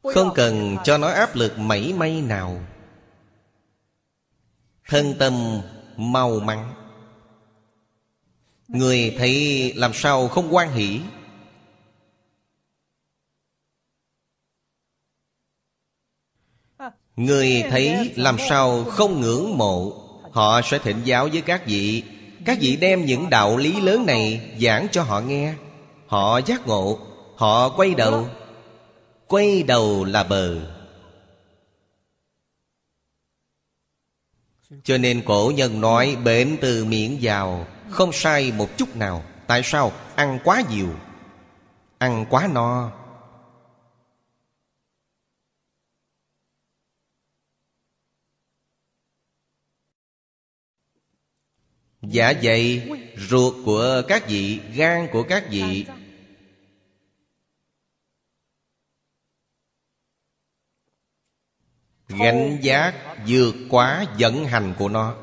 Không cần cho nó áp lực mảy may nào. Thân tâm mau mắn. Người thấy làm sao không quan hỷ Người thấy làm sao không ngưỡng mộ, Họ sẽ thịnh giáo với các vị. Các vị đem những đạo lý lớn này giảng cho họ nghe. Họ giác ngộ, Họ quay đầu. Quay đầu là bờ. Cho nên cổ nhân nói bệnh từ miệng vào, Không sai một chút nào. Tại sao? Ăn quá nhiều, Ăn quá no. Dạ dày Ruột của các vị, Gan của các vị. Gánh giác vượt quá vận hành của nó.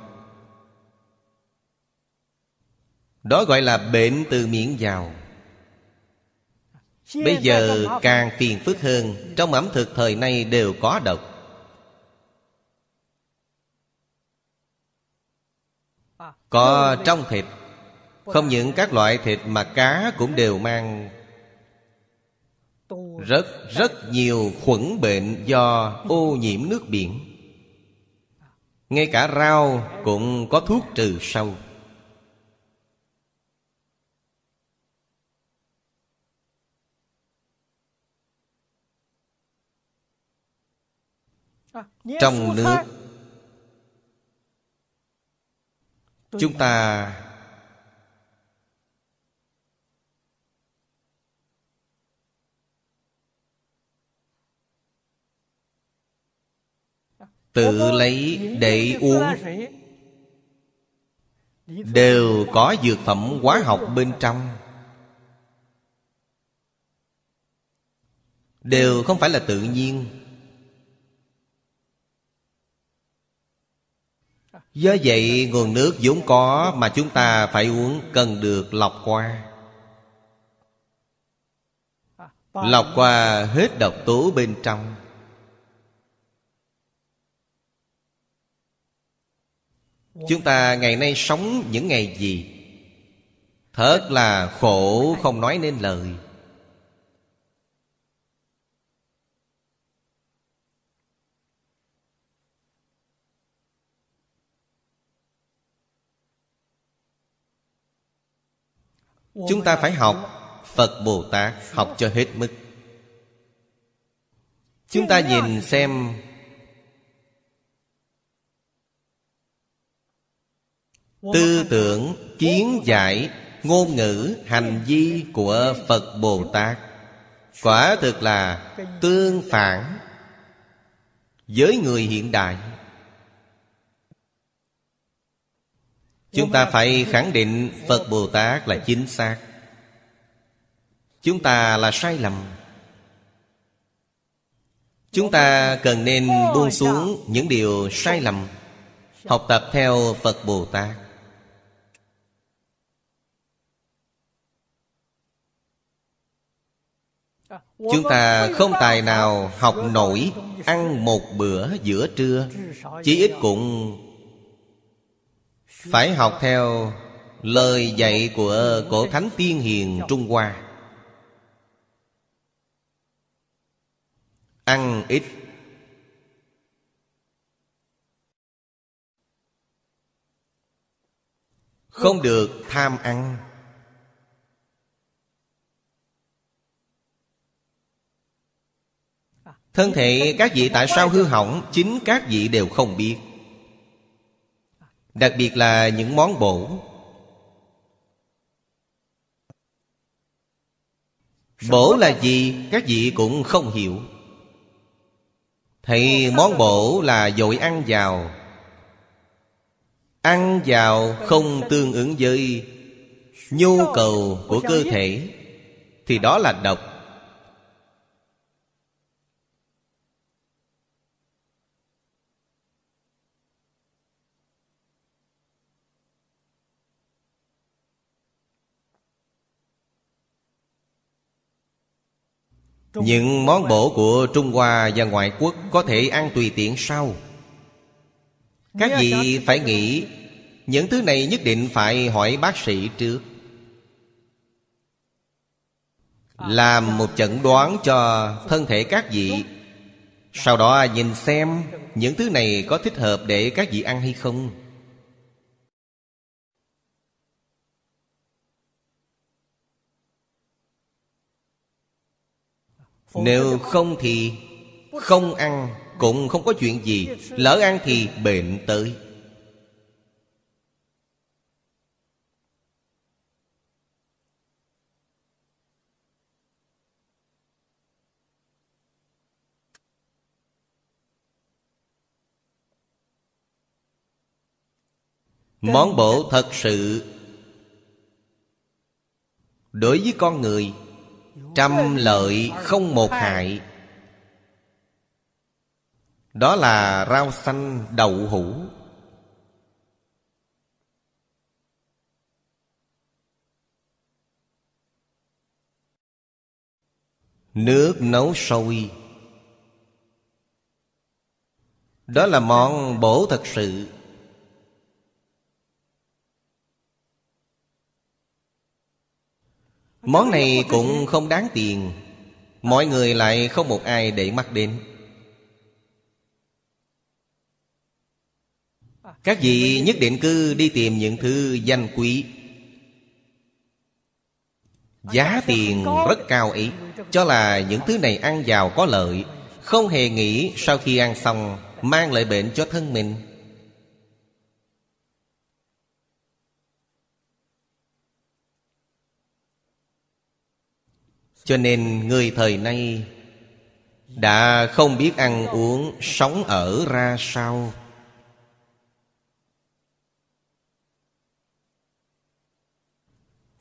Đó gọi là bệnh từ miệng vào. Bây giờ càng phiền phức hơn, Trong ẩm thực thời nay đều có độc. Có trong thịt, Không những các loại thịt mà cá cũng đều mang. Rất rất nhiều khuẩn bệnh do ô nhiễm nước biển. Ngay cả rau cũng có thuốc trừ sâu. Trong nước chúng ta tự lấy để uống. đều có dược phẩm hóa học bên trong. Đều không phải là tự nhiên do vậy nguồn nước vốn có mà chúng ta phải uống cần được lọc qua. Lọc qua hết độc tố bên trong. Chúng ta ngày nay sống những ngày gì? Thật là khổ không nói nên lời. Chúng ta phải học. Phật Bồ Tát Học cho hết mức. Chúng ta nhìn xem. Tư tưởng, kiến giải, ngôn ngữ, hành vi của Phật Bồ Tát. Quả thực là tương phản với người hiện đại. Chúng ta phải khẳng định Phật Bồ Tát là chính xác. Chúng ta là sai lầm. Chúng ta cần nên buông xuống những điều sai lầm, Học tập theo Phật Bồ Tát. Chúng ta không tài nào học nổi Ăn một bữa giữa trưa Chỉ ít cũng phải học theo Lời dạy của cổ thánh tiên hiền Trung Hoa. Ăn ít. Không được tham ăn. Thân thể các vị tại sao hư hỏng, Chính các vị đều không biết. Đặc biệt là những món bổ. Bổ là gì? Các vị cũng không hiểu. Thì món bổ là dội ăn vào. Ăn vào không tương ứng với Nhu cầu của cơ thể, Thì đó là độc. Những món bổ của Trung Hoa và ngoại quốc Có thể ăn tùy tiện sau. Các vị phải nghĩ Những thứ này nhất định phải hỏi bác sĩ trước. Làm một chẩn đoán cho thân thể các vị. Sau đó nhìn xem Những thứ này có thích hợp để các vị ăn hay không Nếu không thì Không ăn cũng không có chuyện gì. Lỡ ăn thì bệnh tới. Món bổ thật sự Đối với con người Trăm lợi không một hại. Đó là rau xanh đậu hũ. Nước nấu sôi. Đó là món bổ thật sự. Món này cũng không đáng tiền. Mọi người lại không một ai để mắt đến. Các vị nhất định cứ đi tìm những thứ danh quý. Giá tiền rất cao ý. Cho là những thứ này ăn vào có lợi. Không hề nghĩ sau khi ăn xong, Mang lại bệnh cho thân mình. Cho nên người thời nay Đã không biết ăn uống Sống ở ra sao.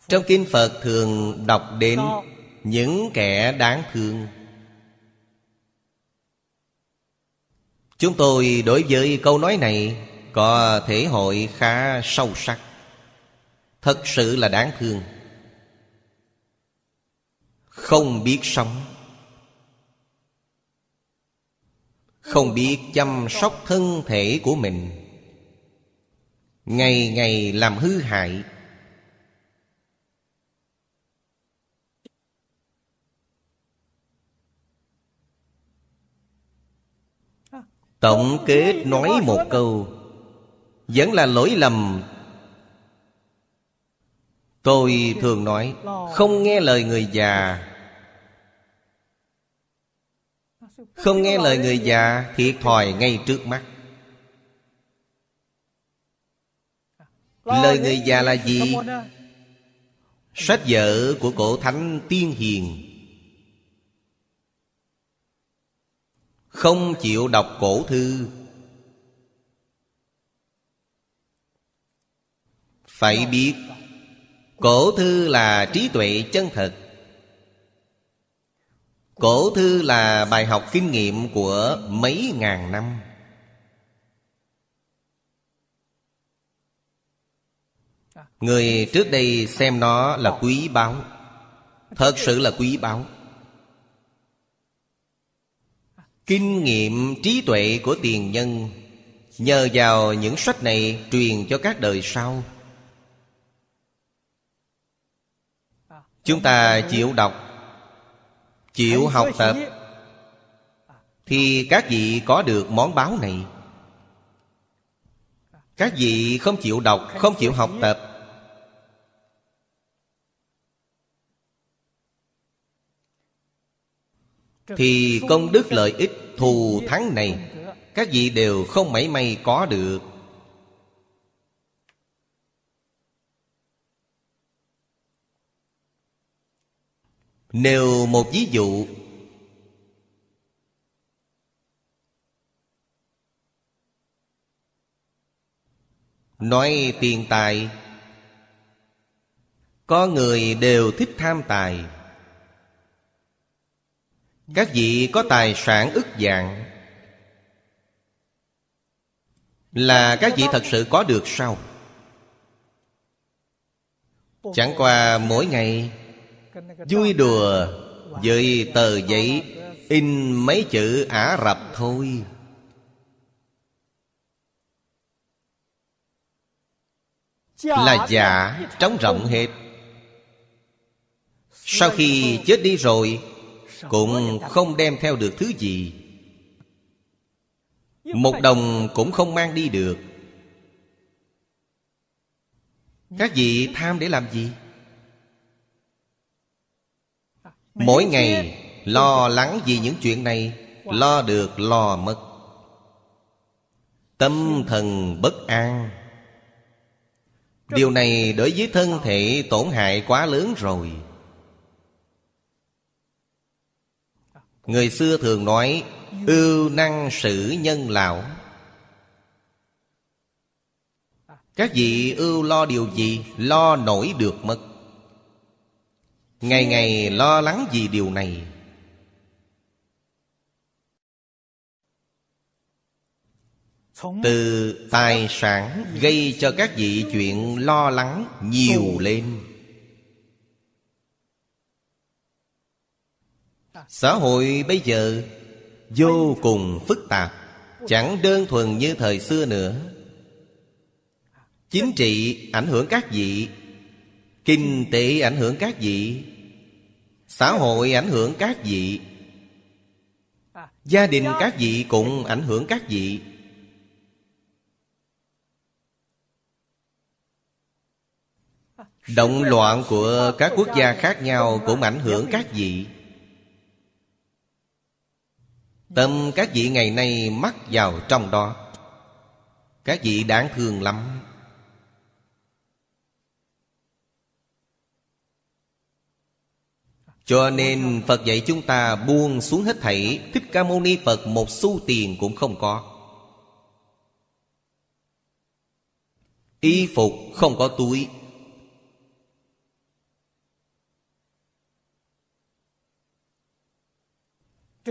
Trong Kinh Phật thường đọc đến Những kẻ đáng thương. Chúng tôi đối với câu nói này Có thể hội khá sâu sắc. Thật sự là đáng thương. Không biết sống. Không biết chăm sóc thân thể của mình. Ngày ngày làm hư hại. Tổng kết nói một câu. Vẫn là lỗi lầm. Tôi thường nói, Không nghe lời người già. Không nghe lời người già, Thiệt thòi ngay trước mắt. Lời người già là gì? Sách vở của cổ thánh tiên hiền. Không chịu đọc cổ thư. Phải biết, Cổ thư là trí tuệ chân thật. Cổ thư là bài học kinh nghiệm của mấy ngàn năm. Người trước đây xem nó là quý báu. Thật sự là quý báu. Kinh nghiệm trí tuệ của tiền nhân Nhờ vào những sách này truyền cho các đời sau. Chúng ta chịu đọc Chịu học tập Thì các vị có được món báo này. Các vị không chịu đọc Không chịu học tập. Thì công đức lợi ích thù thắng này Các vị đều không mảy may có được Nêu một ví dụ. Nói tiền tài. Có người đều thích tham tài. Các vị có tài sản ức dạng Là các vị thật sự có được sao? Chẳng qua mỗi ngày Vui đùa Với tờ giấy In mấy chữ Ả Rập thôi. Là giả Trống rộng hết. Sau khi chết đi rồi, cũng không đem theo được thứ gì. Một đồng cũng không mang đi được. Các vị tham để làm gì? Mỗi ngày lo lắng vì những chuyện này Lo được lo mất. Tâm thần bất an. Điều này đối với thân thể tổn hại quá lớn rồi. Người xưa thường nói Ưu năng sử nhân lão. Các vị ưu lo điều gì Lo nổi được mất Ngày ngày lo lắng vì điều này. Từ tài sản gây cho các vị chuyện lo lắng nhiều lên. Xã hội bây giờ Vô cùng phức tạp, Chẳng đơn thuần như thời xưa nữa. Chính trị ảnh hưởng các vị Kinh tế ảnh hưởng các vị. Xã hội ảnh hưởng các vị. Gia đình các vị cũng ảnh hưởng các vị. Động loạn của các quốc gia khác nhau cũng ảnh hưởng các vị. Tâm các vị ngày nay mắc vào trong đó. Các vị đáng thương lắm. Cho nên Phật dạy chúng ta buông xuống hết thảy, Thích Ca Mâu Ni Phật một xu tiền cũng không có. Y phục không có túi.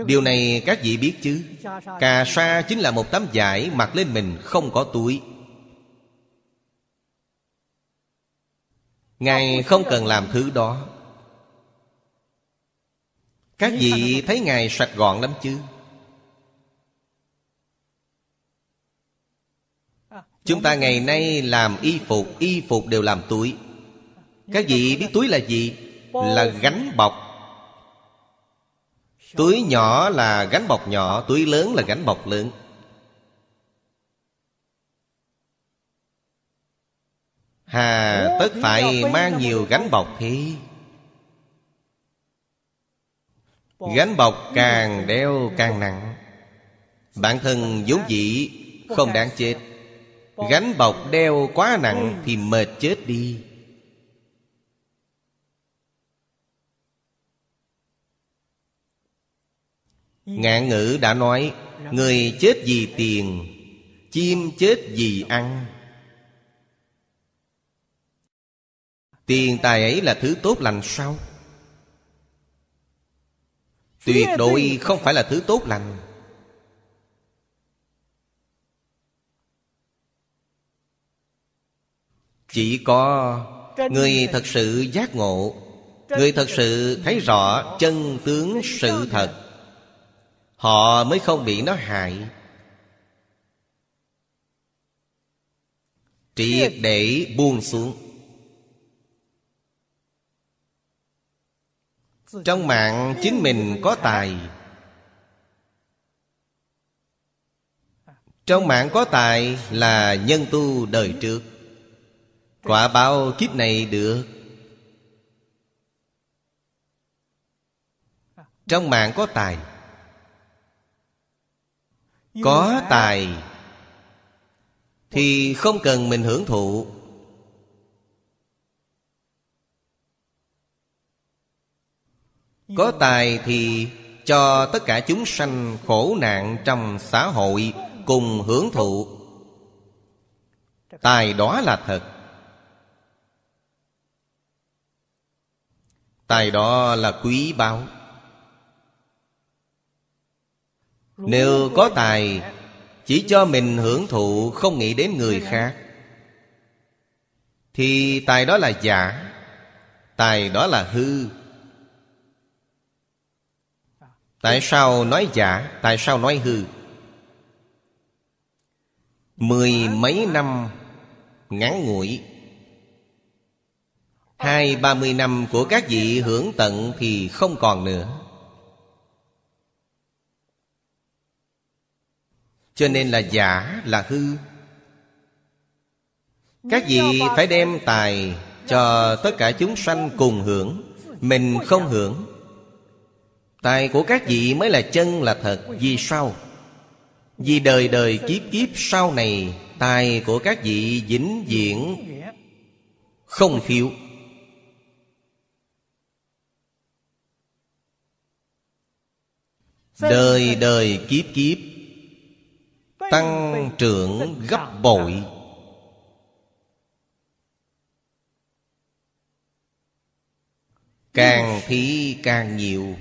Điều này các vị biết chứ? Cà sa chính là một tấm vải mặc lên mình không có túi. Ngài không cần làm thứ đó. Các vị thấy Ngài sạch gọn lắm chứ? Chúng ta ngày nay làm y phục Y phục đều làm túi. Các vị biết túi là gì? Là gánh bọc. Túi nhỏ là gánh bọc nhỏ Túi lớn là gánh bọc lớn. Hà tất phải mang nhiều gánh bọc thế Gánh bọc càng đeo càng nặng. Bản thân vốn dĩ không đáng chết. Gánh bọc đeo quá nặng Thì mệt chết đi. Ngạn ngữ đã nói, Người chết vì tiền, Chim chết vì ăn. Tiền tài ấy là thứ tốt lành sao? Tuyệt đối không phải là thứ tốt lành. Chỉ có người thật sự giác ngộ Người thật sự thấy rõ chân tướng sự thật Họ mới không bị nó hại. Triệt để buông xuống Trong mạng chính mình có tài. Trong mạng có tài là nhân tu đời trước. Quả báo kiếp này được. Trong mạng có tài. Có tài Thì không cần mình hưởng thụ. Có tài thì cho tất cả chúng sanh khổ nạn trong xã hội cùng hưởng thụ. Tài đó là thật. Tài đó là quý báu. Nếu có tài, Chỉ cho mình hưởng thụ, Không nghĩ đến người khác. Thì tài đó là giả, Tài đó là hư. Tại sao nói giả, Tại sao nói hư? Mười mấy năm Ngắn ngủi. Hai ba mươi năm của các vị hưởng tận Thì không còn nữa. Cho nên là giả, là hư. Các vị phải đem tài Cho tất cả chúng sanh cùng hưởng. Mình không hưởng. Tài của các vị mới là chân là thật, Vì sao? Vì đời đời kiếp kiếp sau này, Tài của các vị vĩnh viễn Không thiếu Đời đời kiếp kiếp, Tăng trưởng gấp bội Càng thí càng nhiều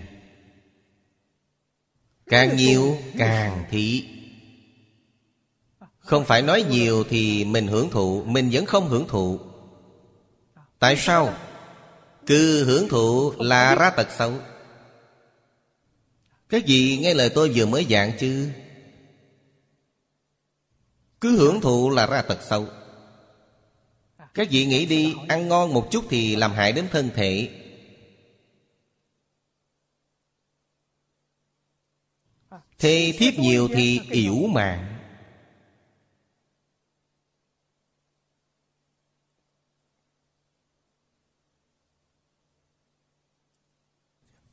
Càng nhiều, càng thị. Không phải nói nhiều thì mình hưởng thụ, Mình vẫn không hưởng thụ. Tại sao? Cứ hưởng thụ là ra tật xấu. Các gì? Nghe lời tôi vừa mới giảng chứ. Cứ hưởng thụ là ra tật xấu. Các vị nghĩ đi, Ăn ngon một chút thì làm hại đến thân thể. Thê thiếp nhiều thì yểu mạng.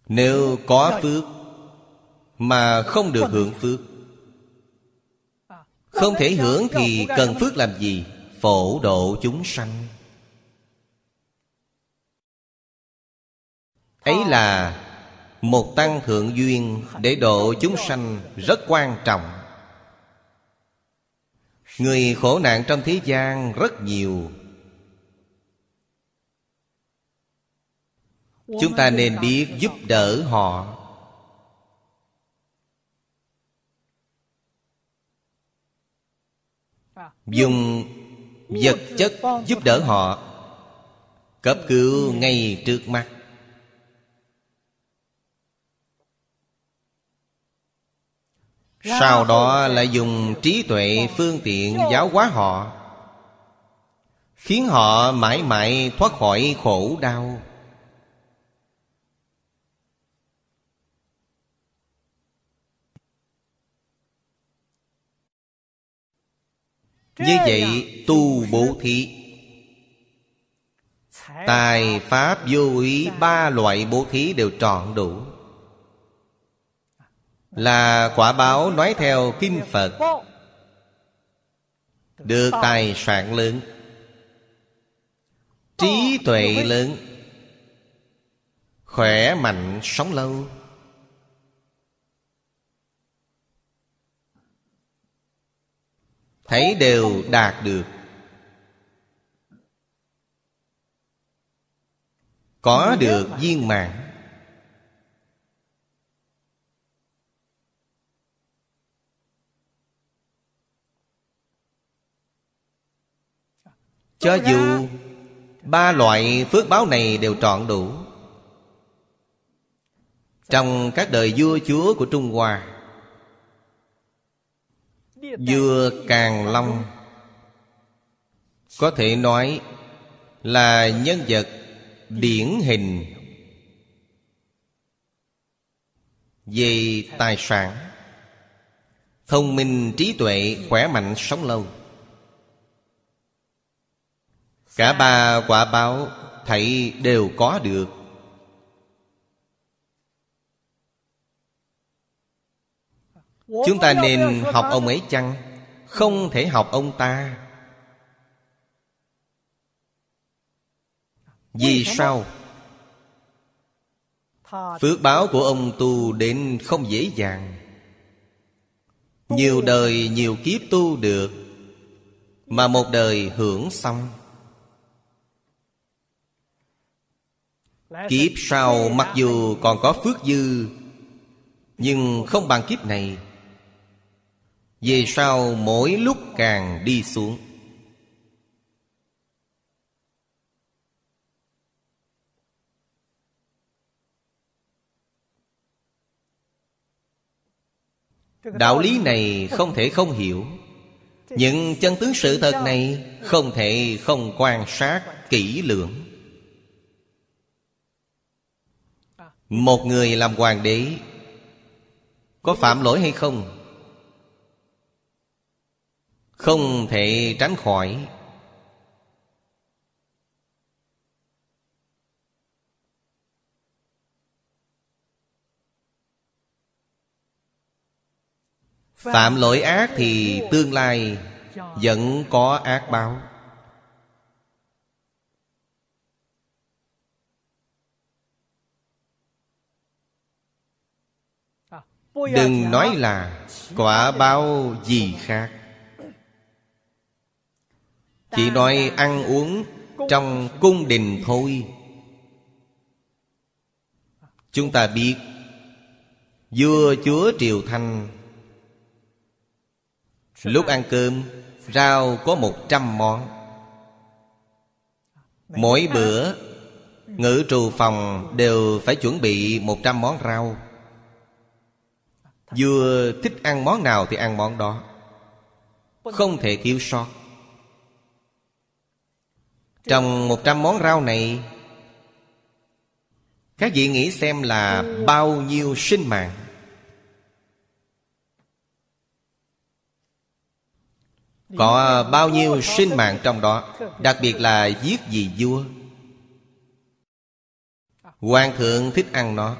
Nếu có phước Mà không được hưởng phước, Không thể hưởng thì cần phước làm gì? Phổ độ chúng sanh. Ấy là một tăng thượng duyên Để độ chúng sanh rất quan trọng. Người khổ nạn trong thế gian rất nhiều. Chúng ta nên biết giúp đỡ họ. Dùng vật chất giúp đỡ họ. Cấp cứu ngay trước mắt. Sau đó lại dùng trí tuệ phương tiện giáo hóa họ, Khiến họ mãi mãi thoát khỏi khổ đau. Như vậy tu bố thí, Tài, Pháp, vô ý, Ba loại bố thí đều trọn đủ. Là quả báo nói theo Kinh Phật. Được tài sản lớn Trí tuệ lớn Khỏe mạnh sống lâu. Thấy đều đạt được. Có được viên mạng. Cho dù ba loại phước báo này đều trọn đủ trong các đời vua chúa của trung hoa Vua Càng Long Có thể nói là nhân vật điển hình Về tài sản Thông minh trí tuệ khỏe mạnh sống lâu Cả ba quả báo thảy đều có được. Chúng ta nên học ông ấy chăng? Không thể học ông ta. Vì sao? Phước báo của ông tu đến không dễ dàng. Nhiều đời nhiều kiếp tu được, Mà một đời hưởng xong. Kiếp sau mặc dù còn có phước dư Nhưng không bằng kiếp này. Về sau mỗi lúc càng đi xuống. Đạo lý này không thể không hiểu. Những chân tướng sự thật này Không thể không quan sát kỹ lưỡng Một người làm hoàng đế, Có phạm lỗi hay không? Không thể tránh khỏi. Phạm lỗi ác thì tương lai Vẫn có ác báo. Đừng nói là quả báo gì khác. Chỉ nói ăn uống trong cung đình thôi. Chúng ta biết Vua chúa Triều Thanh. Lúc ăn cơm Rau có một trăm món. Mỗi bữa Ngự trù phòng đều phải chuẩn bị một trăm món rau vừa thích ăn món nào thì ăn món đó. Không thể thiếu sót. Trong một trăm món rau này, Các vị nghĩ xem là bao nhiêu sinh mạng? Có bao nhiêu sinh mạng trong đó, Đặc biệt là giết vì vua? Hoàng thượng thích ăn nó.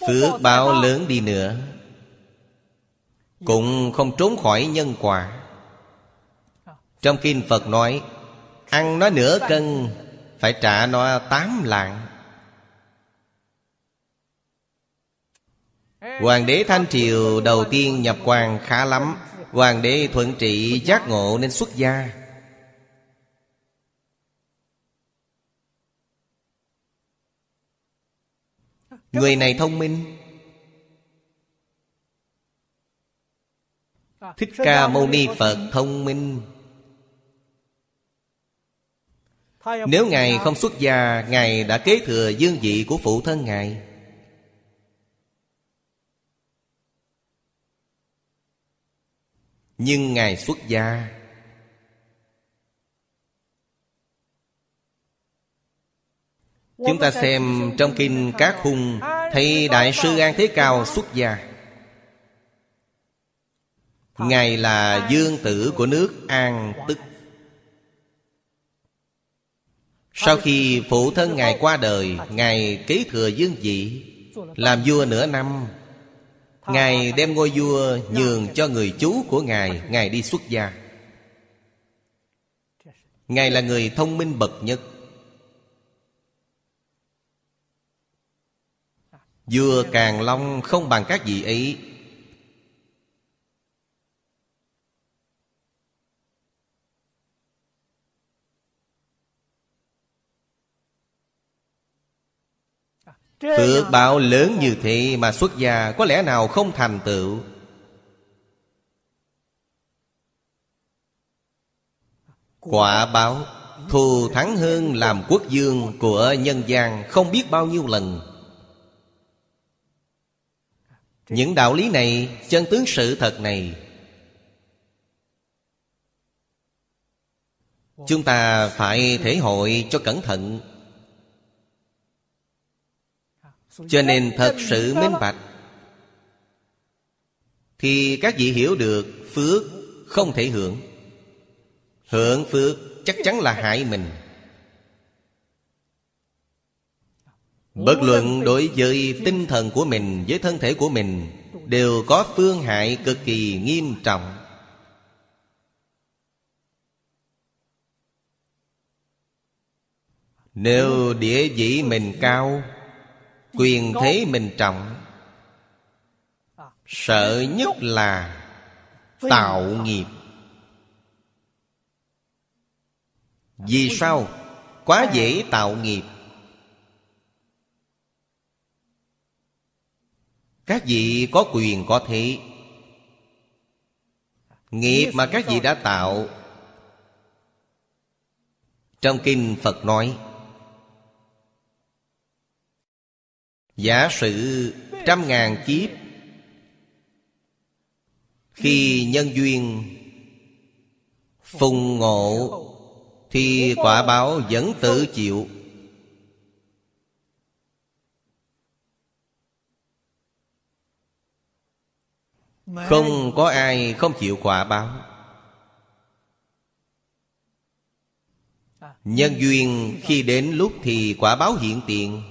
Phước báo lớn đi nữa Cũng không trốn khỏi nhân quả. Trong kinh Phật nói Ăn nó nửa cân Phải trả nó tám lạng. Hoàng đế Thanh Triều đầu tiên nhập quan khá lắm. Hoàng đế thuận trị giác ngộ nên xuất gia Người này thông minh. Thích Ca Mâu Ni Phật thông minh. Nếu Ngài không xuất gia Ngài đã kế thừa dương vị của phụ thân Ngài. Nhưng Ngài xuất gia Chúng ta xem trong kinh Các hùng Thầy Đại sư An Thế Cao xuất gia. Ngài là dương tử của nước An Tức. Sau khi phụ thân Ngài qua đời, Ngài kế thừa dương vị, Làm vua nửa năm. Ngài đem ngôi vua nhường cho người chú của Ngài Ngài đi xuất gia. Ngài là người thông minh bậc nhất. Vừa Càng Long không bằng các vị ấy. Phước báo lớn như thế mà xuất gia Có lẽ nào không thành tựu? Quả báo, Thù thắng hơn làm quốc dương Của nhân gian không biết bao nhiêu lần. Những đạo lý này Chân tướng sự thật này. Chúng ta phải thể hội cho cẩn thận. Cho nên thật sự minh bạch, Thì các vị hiểu được Phước không thể hưởng. Hưởng phước chắc chắn là hại mình. Bất luận đối với tinh thần của mình, Với thân thể của mình, Đều có phương hại cực kỳ nghiêm trọng. Nếu địa vị mình cao, Quyền thế mình trọng, Sợ nhất là Tạo nghiệp. Vì sao? Quá dễ tạo nghiệp. Các vị có quyền có thế Nghiệp mà các vị đã tạo. Trong kinh Phật nói, Giả sử trăm ngàn kiếp, Khi nhân duyên Phùng ngộ, Thì quả báo vẫn tự chịu. Không có ai không chịu quả báo. Nhân duyên khi đến lúc thì quả báo hiện tiền.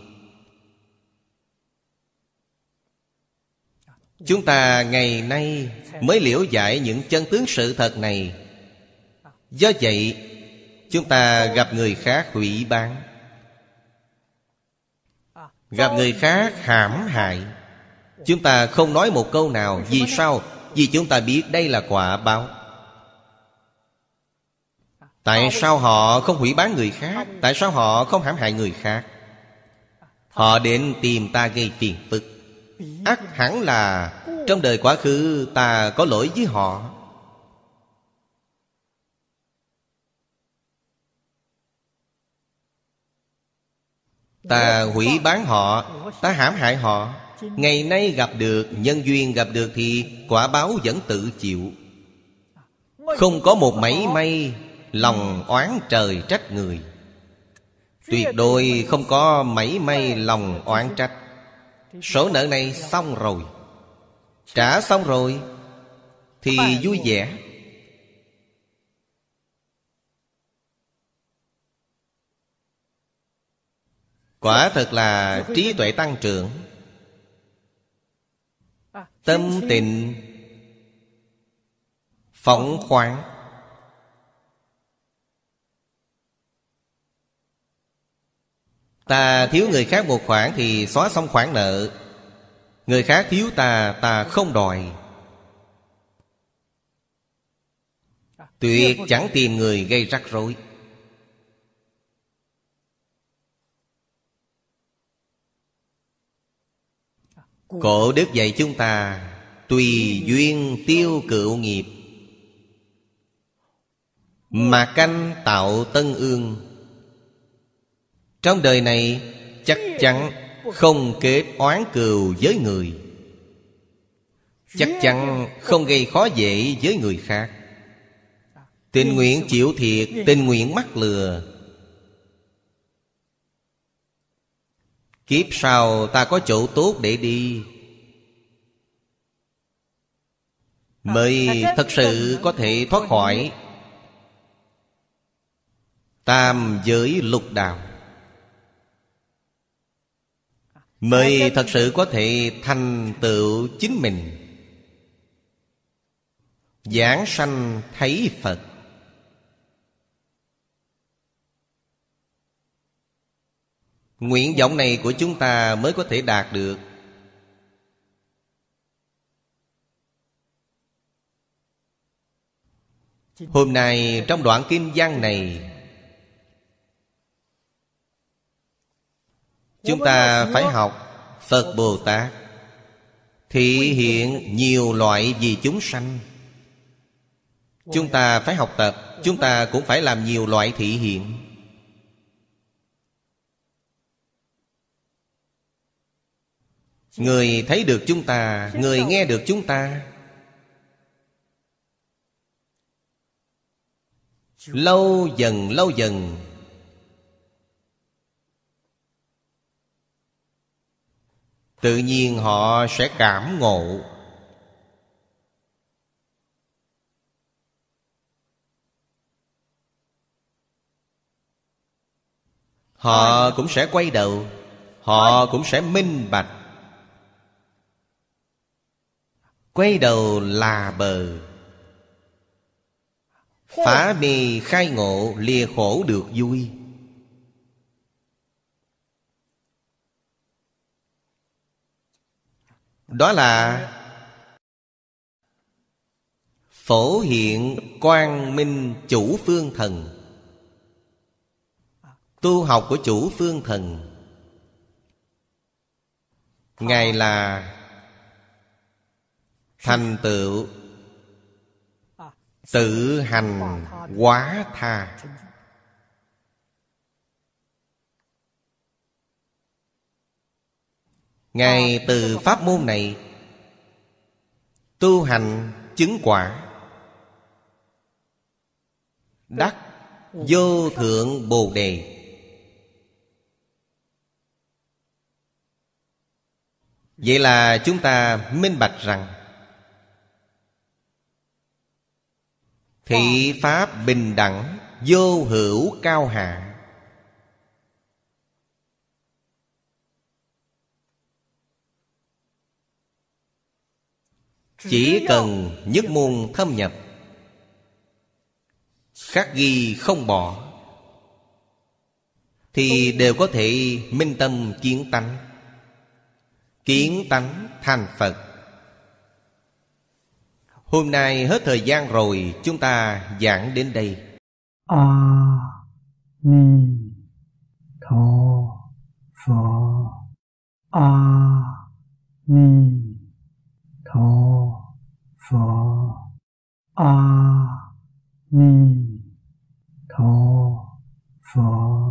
Chúng ta ngày nay mới liễu giải những chân tướng sự thật này. Do vậy Chúng ta gặp người khác hủy bán. Gặp người khác hãm hại Chúng ta không nói một câu nào Vì sao? Vì chúng ta biết đây là quả báo. Tại sao họ không hủy bán người khác? Tại sao họ không hãm hại người khác? Họ đến tìm ta gây phiền phức. Ắt hẳn là trong đời quá khứ ta có lỗi với họ. Ta hủy bán họ Ta hãm hại họ Ngày nay gặp được, Nhân duyên gặp được thì Quả báo vẫn tự chịu. Không có một mảy may, Lòng oán trời trách người. Tuyệt đối không có mảy may lòng oán trách. Số nợ này xong rồi. Trả xong rồi, Thì vui vẻ. Quả thật là trí tuệ tăng trưởng. Tâm tịnh Phóng khoáng. Ta thiếu người khác một khoản thì xóa xong khoản nợ. Người khác thiếu ta ta không đòi. Tuyệt chẳng tìm người gây rắc rối Cổ đức dạy chúng ta, Tùy duyên tiêu cựu nghiệp. Mà canh tạo tân ương. Trong đời này, chắc chắn không kết oán cừu với người. Chắc chắn không gây khó dễ với người khác. Tình nguyện chịu thiệt, Tình nguyện mắc lừa Kiếp sau ta có chỗ tốt để đi. Mới thật sự có thể thoát khỏi. Tam giới lục đạo. Mới thật sự có thể thành tựu chính mình. Giảng sanh thấy Phật Nguyện vọng này của chúng ta mới có thể đạt được. Hôm nay, trong đoạn Kim văn này, Chúng ta phải học Phật Bồ Tát, Thị hiện nhiều loại vì chúng sanh. Chúng ta phải học tập, Chúng ta cũng phải làm nhiều loại thị hiện. Người thấy được chúng ta Người nghe được chúng ta. Lâu dần lâu dần. Tự nhiên họ sẽ cảm ngộ. Họ cũng sẽ quay đầu. Họ cũng sẽ minh bạch Quay đầu là bờ. Phá mê khai ngộ lìa khổ được vui. Đó là Phổ hiện quang minh chủ phương thần. Tu học của chủ phương thần. Ngài là Thành tựu. Tự hành quá tha. Ngài từ pháp môn này, Tu hành chứng quả, Đắc vô thượng bồ đề. Vậy là chúng ta minh bạch rằng Thị pháp bình đẳng Vô hữu cao hạ. Chỉ cần nhất môn thâm nhập Khắc ghi không bỏ Thì đều có thể minh tâm kiến tánh. Kiến tánh thành Phật Hôm nay hết thời gian rồi, Chúng ta giảng đến đây. A Ni Tho Phở A Ni Tho Phở A Ni Tho Phở